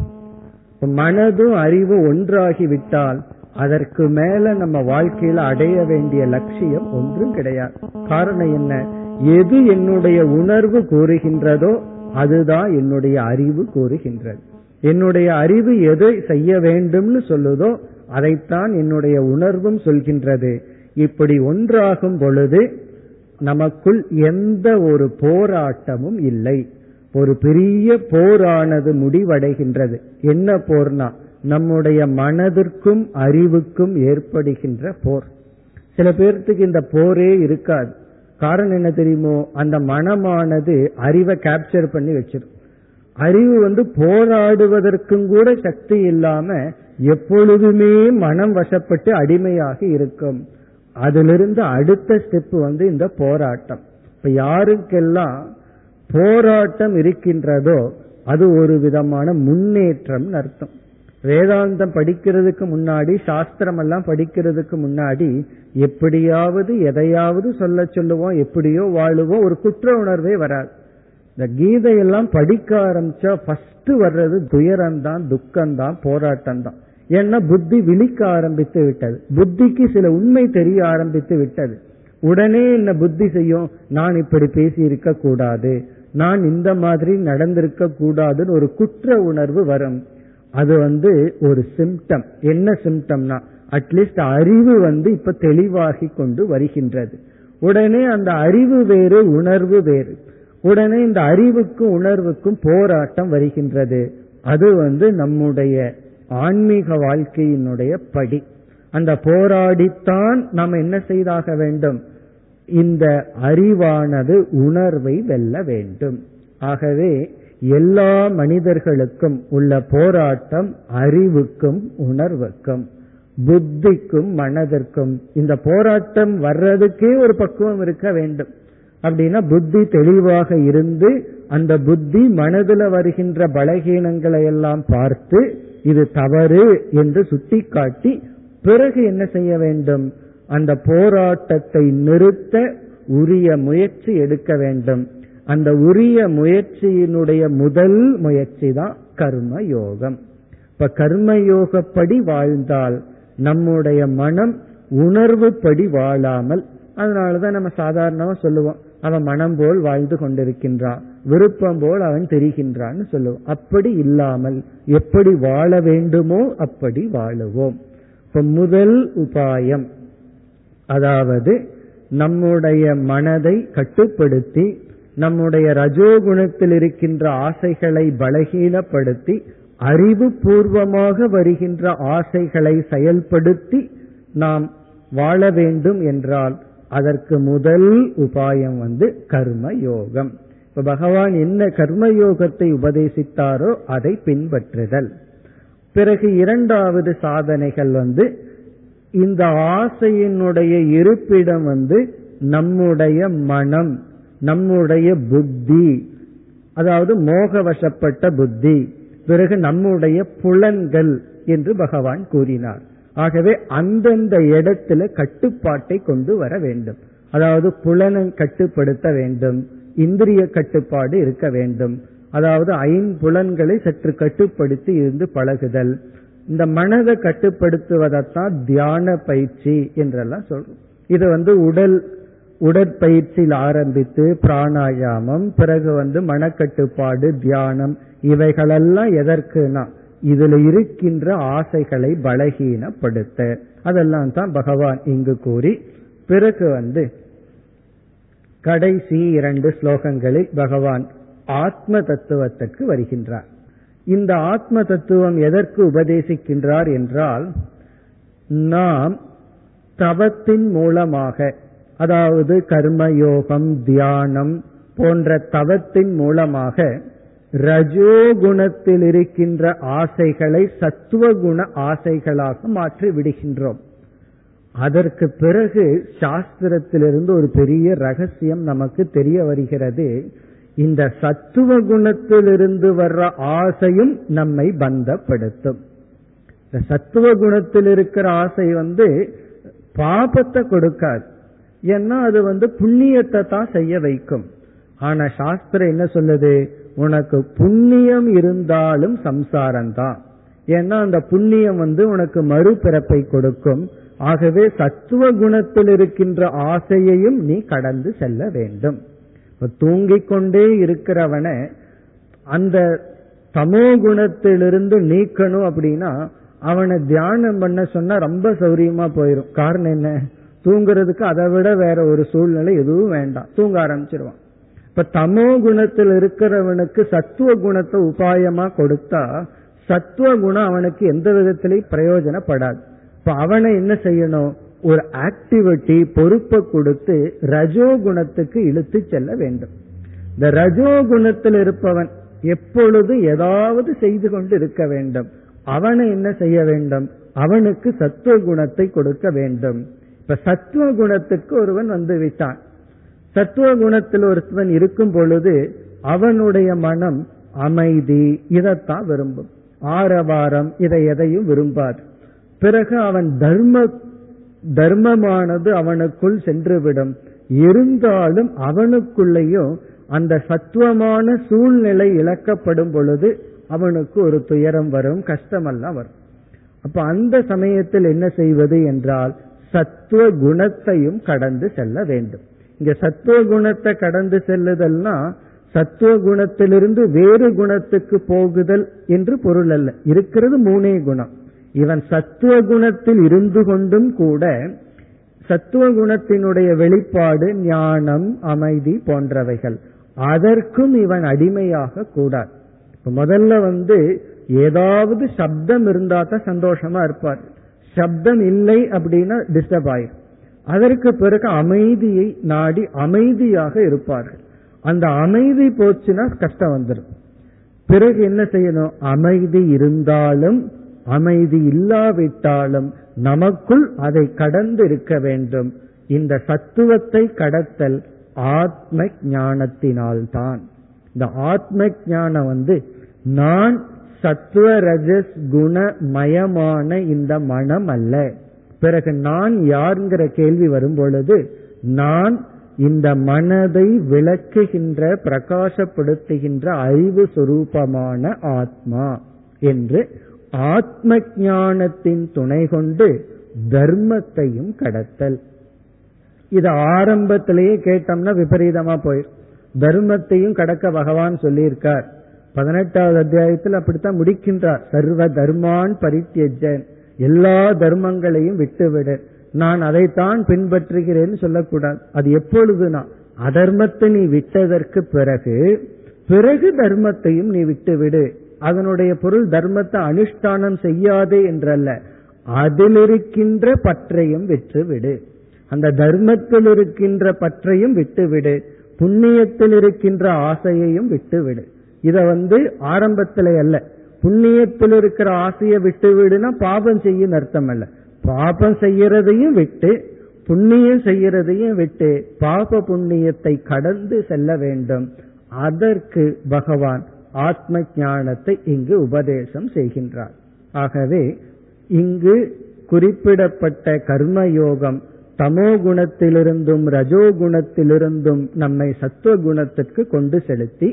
மனதும் அறிவும் ஒன்றாகிவிட்டால் அதற்கு மேல நம்ம வாழ்க்கையில அடைய வேண்டிய லட்சியம் ஒன்றும் கிடையாது. காரணம் என்ன? எது என்னுடைய உணர்வு கூறுகின்றதோ அதுதான் என்னுடைய அறிவு கூறுகின்றது. என்னுடைய அறிவு எதை செய்ய வேண்டும்னு சொல்லுதோ அதைத்தான் என்னுடைய உணர்வும் சொல்கின்றது. இப்படி ஒன்றாகும் பொழுது நமக்குள் எந்த ஒரு போராட்டமும் இல்லை. ஒரு பெரிய போரானது முடிவடைகின்றது. என்ன போர்னா நம்முடைய மனதிற்கும் அறிவுக்கும் ஏற்படுகின்ற போர். சில பேர்த்துக்கு இந்த போரே இருக்காது. காரணம் என்ன தெரியுமோ? அந்த மனமானது அறிவை கேப்சர் பண்ணி வச்சிடும் அறிவு வந்து போராடுவதற்கும் கூட சக்தி இல்லாம எப்பொழுதுமே மனம் வசப்பட்டு அடிமையாக இருக்கும். அதிலிருந்து அடுத்த ஸ்டெப் வந்து இந்த போராட்டம். இப்ப யாருக்கெல்லாம் போராட்டம் இருக்கின்றதோ அது ஒரு விதமான முன்னேற்றம் அர்த்தம். வேதாந்தம் படிக்கிறதுக்கு முன்னாடி சாஸ்திரம் எல்லாம் படிக்கிறதுக்கு முன்னாடி எப்படியாவது எதையாவது சொல்ல சொல்லுவோம் எப்படியோ வாழுவோம் ஒரு குற்ற உணர்வே வராது. இந்த கீதையெல்லாம் படிக்க ஆரம்பிச்சா ஃபர்ஸ்ட் வர்றது துயரம்தான் துக்கம்தான் போராட்டம் தான் ஏன்னா புத்தி விழிக்க ஆரம்பித்து விட்டது. புத்திக்கு சில உண்மை தெரிய ஆரம்பித்து விட்டது. உடனே என்ன புத்தி செய்யும்? நான் இப்படி பேசி இருக்க கூடாது. நான் இந்த மாதிரி நடந்திருக்க கூடாதுன்னு ஒரு குற்ற உணர்வு வரும். அது வந்து ஒரு சிம்டம் என்ன சிம்டம்னா அட்லீஸ்ட் அறிவு வந்து இப்ப தெளிவாகி கொண்டு வருகின்றது. உடனே அந்த அறிவு வேறு உணர்வு வேறு. உடனே இந்த அறிவுக்கும் உணர்வுக்கும் போராட்டம் வருகின்றது. அது வந்து நம்முடைய ஆன்மீக வாழ்க்கையினுடைய படி. அந்த போராடித்தான் நாம் என்ன செய்தாக வேண்டும்? இந்த அறிவானது உணர்வை வெல்ல வேண்டும். ஆகவே எல்லா மனிதர்களுக்கும் உள்ள போராட்டம் அறிவுக்கும் உணர்வுக்கும் புத்திக்கும் மனதிற்கும். இந்த போராட்டம் வர்றதுக்கே ஒரு பக்குவம் இருக்க வேண்டும். அப்படின்னா புத்தி தெளிவாக இருந்து அந்த புத்தி மனதில் வருகின்ற பலகீனங்களை எல்லாம் பார்த்து இது தவறு என்று சுட்டிக்காட்டி பிறகு என்ன செய்ய வேண்டும்? அந்த போராட்டத்தை நிறுத்த உரிய முயற்சி எடுக்க வேண்டும். அந்த உரிய முயற்சியினுடைய முதல் முயற்சி தான் கர்ம யோகம் இப்ப கர்மயோகப்படி வாழ்ந்தால் நம்முடைய மனம் உணர்வுப்படி வாழாமல் அதனாலதான் நம்ம சாதாரணமா சொல்லுவோம் அவன் மனம் போல் வாழ்ந்து கொண்டிருக்கின்றான் விருப்பம் போல் அவன் தெரிகின்றான்னு சொல்லுவோம். அப்படி இல்லாமல் எப்படி வாழ வேண்டுமோ அப்படி வாழுவோம். இப்ப முதல் உபாயம் அதாவது நம்முடைய மனதை கட்டுப்படுத்தி நம்முடைய ரஜோகுணத்தில் இருக்கின்ற ஆசைகளை பலகீனப்படுத்தி அறிவு பூர்வமாக வருகின்ற ஆசைகளை செயல்படுத்தி நாம் வாழ வேண்டும் என்றால் அதற்கு முதல் உபாயம் வந்து கர்ம யோகம் இப்ப பகவான் என்ன கர்ம யோகத்தை உபதேசித்தாரோ அதை பின்பற்றுதல். பிறகு இரண்டாவது சாதனைகள் வந்து இந்த ஆசையினுடைய இருப்பிடம் வந்து நம்முடைய மனம். நம்முடைய புத்தி. அதாவது மோகவசப்பட்ட புத்தி. பிறகு நம்முடைய புலன்கள் என்று பகவான் கூறினார். ஆகவே அந்தந்த இடத்துல கட்டுப்பாட்டை கொண்டு வர வேண்டும். அதாவது புலனை கட்டுப்படுத்த வேண்டும். இந்திரிய கட்டுப்பாடு இருக்க வேண்டும். அதாவது ஐம்புலன்களை சற்று கட்டுப்படுத்தி இருந்து பழகுதல். இந்த மனதை கட்டுப்படுத்துவதைத்தான் தியான பயிற்சி என்றெல்லாம் சொல்றோம். இது வந்து உடல் உடற்பயிற்சியில் ஆரம்பித்து பிராணாயாமம் பிறகு வந்து மனக்கட்டுப்பாடு தியானம் இவைகளெல்லாம் எதற்குனா இதுல இருக்கின்ற ஆசைகளை பலகீனப்படுத்த. அதெல்லாம் தான் பகவான் இங்கு கூறி பிறகு வந்து கடைசி இரண்டு ஸ்லோகங்களில் பகவான் ஆத்ம தத்துவத்திற்கு வருகின்றார். இந்த ஆத்ம தத்துவம் எதற்கு உபதேசிக்கின்றார் என்றால் நாம் தவத்தின் மூலமாக அதாவது கர்மயோகம் தியானம் போன்ற தவத்தின் மூலமாக ரஜோகுணத்தில் இருக்கின்ற ஆசைகளை சத்துவகுண ஆசைகளாக மாற்றி விடுகின்றோம். அதற்கு பிறகு சாஸ்திரத்திலிருந்து ஒரு பெரிய ரகசியம் நமக்கு தெரிய வருகிறது. இந்த சத்துவ குணத்திலிருந்து வர்ற ஆசையும் நம்மை பந்தப்படுத்தும். இந்த சத்துவ குணத்தில் இருக்கிற ஆசை வந்து பாபத்தை கொடுக்காது. ஏன்னா அது வந்து புண்ணியத்தை தான் செய்ய வைக்கும். ஆனா சாஸ்திரம் என்ன சொல்லுது? உனக்கு புண்ணியம் இருந்தாலும் சம்சாரம் தான் ஏன்னா அந்த புண்ணியம் வந்து உனக்கு மறுபிறப்பை கொடுக்கும். ஆகவே சத்துவ குணத்தில் இருக்கின்ற ஆசையையும் நீ கடந்து செல்ல வேண்டும். தூங்கிக் கொண்டே இருக்கிறவன அந்த தமோ குணத்திலிருந்து நீக்கணும் அப்படின்னா அவனை தியானம் பண்ண சொன்னா ரொம்ப சௌரியமா போயிரும். காரணம் என்ன? தூங்குறதுக்கு அதை விட வேற ஒரு சூழ்நிலை எதுவும் வேண்டாம். தூங்க ஆரம்பிச்சிருவான். இப்ப தமோ குணத்தில் இருக்கிறவனுக்கு சத்துவ குணத்தை உபாயமா கொடுத்தா சத்துவ குணம் அவனுக்கு எந்த விதத்திலையும் பிரயோஜனப்படாது. இப்ப அவனை என்ன செய்யணும்? ஒரு ஆக்டிவிட்டி பொறுப்பை கொடுத்து ரஜோ குணத்துக்கு இழுத்து செல்ல வேண்டும். இந்த ரஜோ குணத்தில் இருப்பவன் எப்பொழுது ஏதாவது செய்து கொண்டு இருக்க வேண்டும். அவனை என்ன செய்ய வேண்டும்? அவனுக்கு சத்துவ குணத்தை கொடுக்க வேண்டும். இப்ப சத்துவ குணத்துக்கு ஒருவன் வந்து விட்டான். சத்துவ குணத்தில் ஒருத்தவன் இருக்கும் பொழுது அவனுடைய மனம் அமைதி இதைத்தான் விரும்பும். ஆரவாரம் இதை எதையும் விரும்பாது. பிறகு அவன் தர்ம தர்மமானது அவனுக்குள் சென்றுவிடும். இருந்தாலும் அவனுக்குள்ளேயும் அந்த சத்துவமான சூழ்நிலை இழக்கப்படும் பொழுது அவனுக்கு ஒரு துயரம் வரும் கஷ்டமெல்லாம் வரும். அப்ப அந்த சமயத்தில் என்ன செய்வது என்றால் சத்துவ குணத்தையும் கடந்து செல்ல வேண்டும். இங்க சத்துவ குணத்தை கடந்து செல்லுதல்னா சத்துவ குணத்திலிருந்து வேறு குணத்துக்கு போகுதல் என்று பொருள் அல்ல. இருக்கிறது மூணே குணம். இவன் சத்துவ குணத்தில் இருந்து கொண்டும் கூட சத்துவ குணத்தினுடைய வெளிப்பாடு ஞானம் அமைதி போன்றவைகள். அதற்கும் இவன் அடிமையாக கூடாது. முதல்ல வந்து ஏதாவது சப்தம் இருந்தா தான் சந்தோஷமா இருப்பார். சப்தம் இல்லை அப்படின்னா டிஸ்டர்ப் ஆயிடும் அதற்கு பிறகு அமைதியை நாடி அமைதியாக இருப்பார்கள். அந்த அமைதி போச்சுன்னா கஷ்டம் வந்துடும் பிறகு என்ன செய்யணும்? அமைதி இருந்தாலும் அமைதி இல்லாவிட்டாலும் நமக்குள் அதை கடந்து இருக்க வேண்டும். இந்த சத்துவத்தை கடத்தல் ஆத்ம ஞானத்தினால்தான். இந்த ஆத்ம ஞானம் வந்து நான் சத்துவ ரஜஸ் குணமயமான இந்த மனம் அல்ல. பிறகு நான் யாருங்கிற கேள்வி வரும் பொழுது நான் இந்த மனதை விளக்குகின்ற பிரகாசப்படுத்துகின்ற அறிவு சுரூபமான ஆத்மா என்று ஆத்ம ஞானத்தின் துணை கொண்டு தர்மத்தையும் கடத்தல். இது ஆரம்பத்திலேயே கேட்டோம்னா விபரீதமா போயிடும் தர்மத்தையும் கடக்க பகவான் சொல்லியிருக்கார். பதினெட்டாவது அத்தியாயத்தில் அப்படித்தான் முடிக்கின்றார். சர்வ தர்மான் பரித்தியஜன். எல்லா தர்மங்களையும் விட்டுவிடு. நான் அதைத்தான் பின்பற்றுகிறேன்னு சொல்லக்கூடாது. அது எப்பொழுதுனா அதர்மத்தை நீ விட்டதற்கு பிறகு பிறகு தர்மத்தையும் நீ விட்டுவிடு. அதனுடைய பொருள் தர்மத்தை அனுஷ்டானம் செய்யாதே என்றல்ல. அதில் இருக்கின்ற பற்றையும் விட்டுவிடு. அந்த தர்மத்தில் இருக்கின்ற பற்றையும் விட்டுவிடு. புண்ணியத்தில் இருக்கின்ற ஆசையையும் விட்டுவிடு. இத வந்து ஆரம்பத்துல அல்ல. புண்ணியத்தில் இருக்கிற ஆசையை விட்டு விடுனா பாபம் செய்யும் அர்த்தம் அல்ல. பாபம் செய்யறதையும் விட்டு புண்ணியம் செய்யறதையும் விட்டு பாப புண்ணியத்தை கடந்து செல்ல வேண்டும். அதற்கு பகவான் ஆத்ம ஞானத்தை இங்கு உபதேசம் செய்கின்றார். ஆகவே இங்கு குறிப்பிடப்பட்ட கர்மயோகம் தமோ குணத்திலிருந்தும் ரஜோ குணத்திலிருந்தும் நம்மை சத்துவ குணத்திற்கு கொண்டு செலுத்தி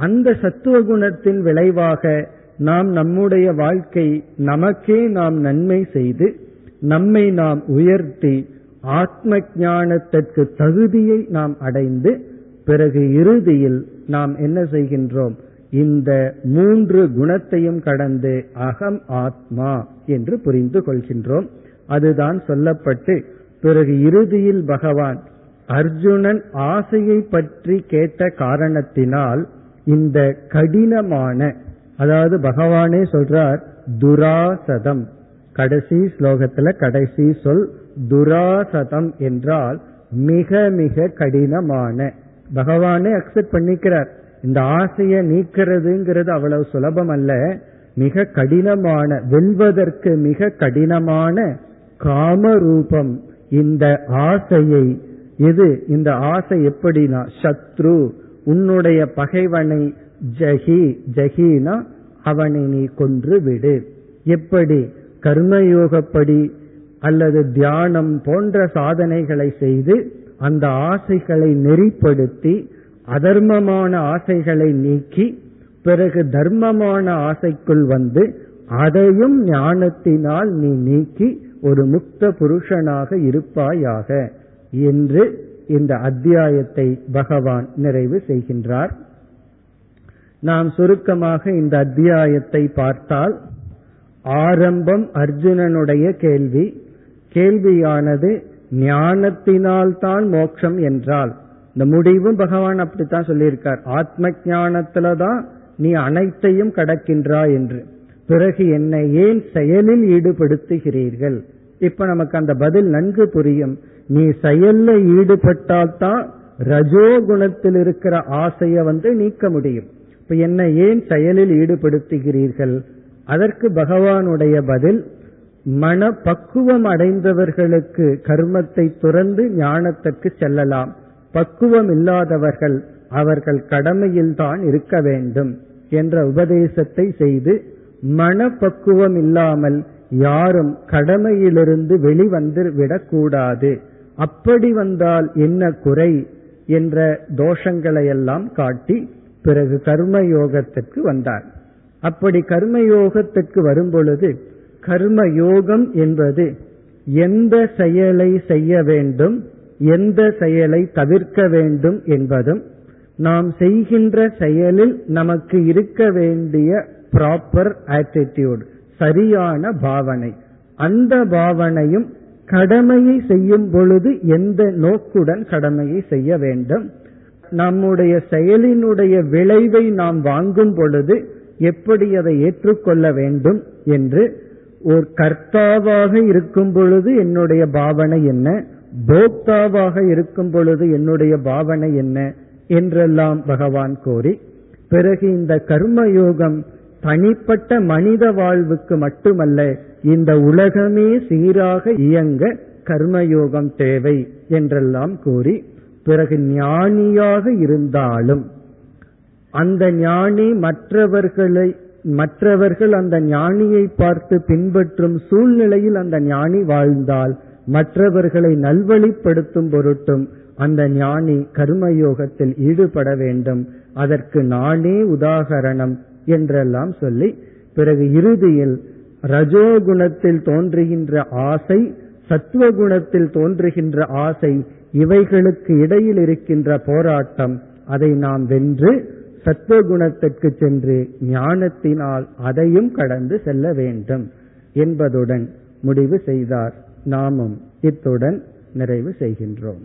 அந்த சத்துவ குணத்தின் விளைவாக நாம் நம்முடைய வாழ்க்கை நமக்கே நாம் நன்மை செய்து நம்மை நாம் உயர்த்தி ஆத்ம ஞானத்திற்கு தகுதியை நாம் அடைந்து பிறகு இறுதியில் நாம் என்ன செய்கின்றோம்? இந்த மூன்று குணத்தையும் கடந்து அகம் ஆத்மா என்று புரிந்து கொள்கின்றோம். அதுதான் சொல்லப்பட்டு பிறகு இறுதியில் பகவான் அர்ஜுனன் ஆசையை பற்றி கேட்ட காரணத்தினால் இந்த கடினமான அதாவது பகவானே சொல்றார் துராசதம். கடைசி ஸ்லோகத்துல கடைசி சொல் துராசதம் என்றால் மிக மிக கடினமான. பகவானே அக்செப்ட் பண்ணிக்கிறார். இந்த ஆசையை நீக்கிறதுங்கிறது அவ்வளவு சுலபம் அல்ல. மிக கடினமான வெல்வதற்கு மிக கடினமான காமரூபம் இந்த ஆசையை. இது இந்த ஆசை எப்படினா சத்ரு. உன்னுடைய பகைவனை ஜஹி ஜஹினா அவனை நீ கொன்று விடு. எப்படி? கர்மயோகப்படி அல்லது தியானம் போன்ற சாதனைகளை செய்து அந்த ஆசைகளை நெறிப்படுத்தி அதர்மமான ஆசைகளை நீக்கி பிறகு தர்மமான ஆசைக்குள் வந்து அதையும் ஞானத்தினால் நீ நீக்கி ஒரு முக்த புருஷனாக இருப்பாயாக என்று இந்த அத்தியாயத்தை பகவான் நிறைவு செய்கின்றார். நாம் சுருக்கமாக இந்த அத்தியாயத்தை பார்த்தால் ஆரம்பம் அர்ஜுனனுடைய கேள்வி. கேள்வியானது ஞானத்தினால்தான் மோட்சம் என்றால். இந்த முடிவும் பகவான் அப்படித்தான் சொல்லியிருக்கார். ஆத்ம ஞானத்துல தான் நீ அனைத்தையும் கடக்கின்றா என்று. பிறகு என்னை ஏன் செயலில் ஈடுபடுத்துகிறீர்கள்? இப்ப நமக்கு அந்த பதில் நன்கு புரியும். நீ செயல்ல ஈடுபட்டால்தான் ரஜோ குணத்தில் இருக்கிற ஆசைய வந்து நீக்க முடியும். இப்ப என்னை ஏன் செயலில் ஈடுபடுத்துகிறீர்கள்? அதற்கு பகவானுடைய பதில் மன பக்குவம் அடைந்தவர்களுக்கு கர்மத்தை துறந்து ஞானத்திற்கு செல்லலாம். பக்குவம் இல்லாதவர்கள் அவர்கள் கடமையில் தான் இருக்க வேண்டும் என்ற உபதேசத்தை செய்து மனப்பக்குவம் இல்லாமல் யாரும் கடமையிலிருந்து வெளிவந்து விடக்கூடாது. அப்படி வந்தால் என்ன குறை என்ற தோஷங்களை எல்லாம் காட்டி பிறகு கர்ம யோகத்திற்கு வந்தார். அப்படி கர்ம யோகத்திற்கு வரும்பொழுது கர்ம யோகம் என்பது எந்த செயலை செய்ய வேண்டும் எந்த செயலை தவிர்க்க வேண்டும் என்பதும் நாம் செய்கின்ற செயலில் நமக்கு இருக்க வேண்டிய ப்ராப்பர் ஆட்டிடியூட் சரியான பாவனை. அந்த பாவனையும் கடமையை செய்யும் பொழுது எந்த நோக்குடன் கடமையை செய்ய வேண்டும்? நம்முடைய செயலினுடைய விளைவை நாம் வாங்கும் பொழுது எப்படி அதை ஏற்றுக்கொள்ள வேண்டும் என்று ஒரு கர்த்தாவாக இருக்கும் பொழுது என்னுடைய பாவனை என்ன? போக்தாவாக இருக்கும் பொழுது என்னுடைய பாவனை என்ன? என்றெல்லாம் பகவான் கோரி பிறகு இந்த கர்மயோகம் தனிப்பட்ட மனித வாழ்வுக்கு மட்டுமல்ல இந்த உலகமே சீராக இயங்க கர்மயோகம் தேவை என்றெல்லாம் கூறி பிறகு ஞானியாக இருந்தாலும் அந்த ஞானி மற்றவர்களை மற்றவர்கள் அந்த ஞானியை பார்த்து பின்பற்றும் சூழ்நிலையில் அந்த ஞானி வாழ்ந்தால் மற்றவர்களை நல்வழிப்படுத்தும் பொருட்டும் அந்த ஞானி கர்மயோகத்தில் ஈடுபட வேண்டும். அதற்கு நானே உதாகரணம் என்றெல்லாம் சொல்லி பிறகு இறுதியில் ரஜோகுணத்தில் தோன்றுகின்ற ஆசை சத்துவகுணத்தில் தோன்றுகின்ற ஆசை இவைகளுக்கு இடையில் இருக்கின்ற போராட்டம். அதை நாம் வென்று சத்துவகுணத்திற்கு சென்று ஞானத்தினால் அதையும் கடந்து செல்ல வேண்டும் என்பதுடன் முடிவு செய்தார். நாமும் இத்துடன் நிறைவு செய்கின்றோம்.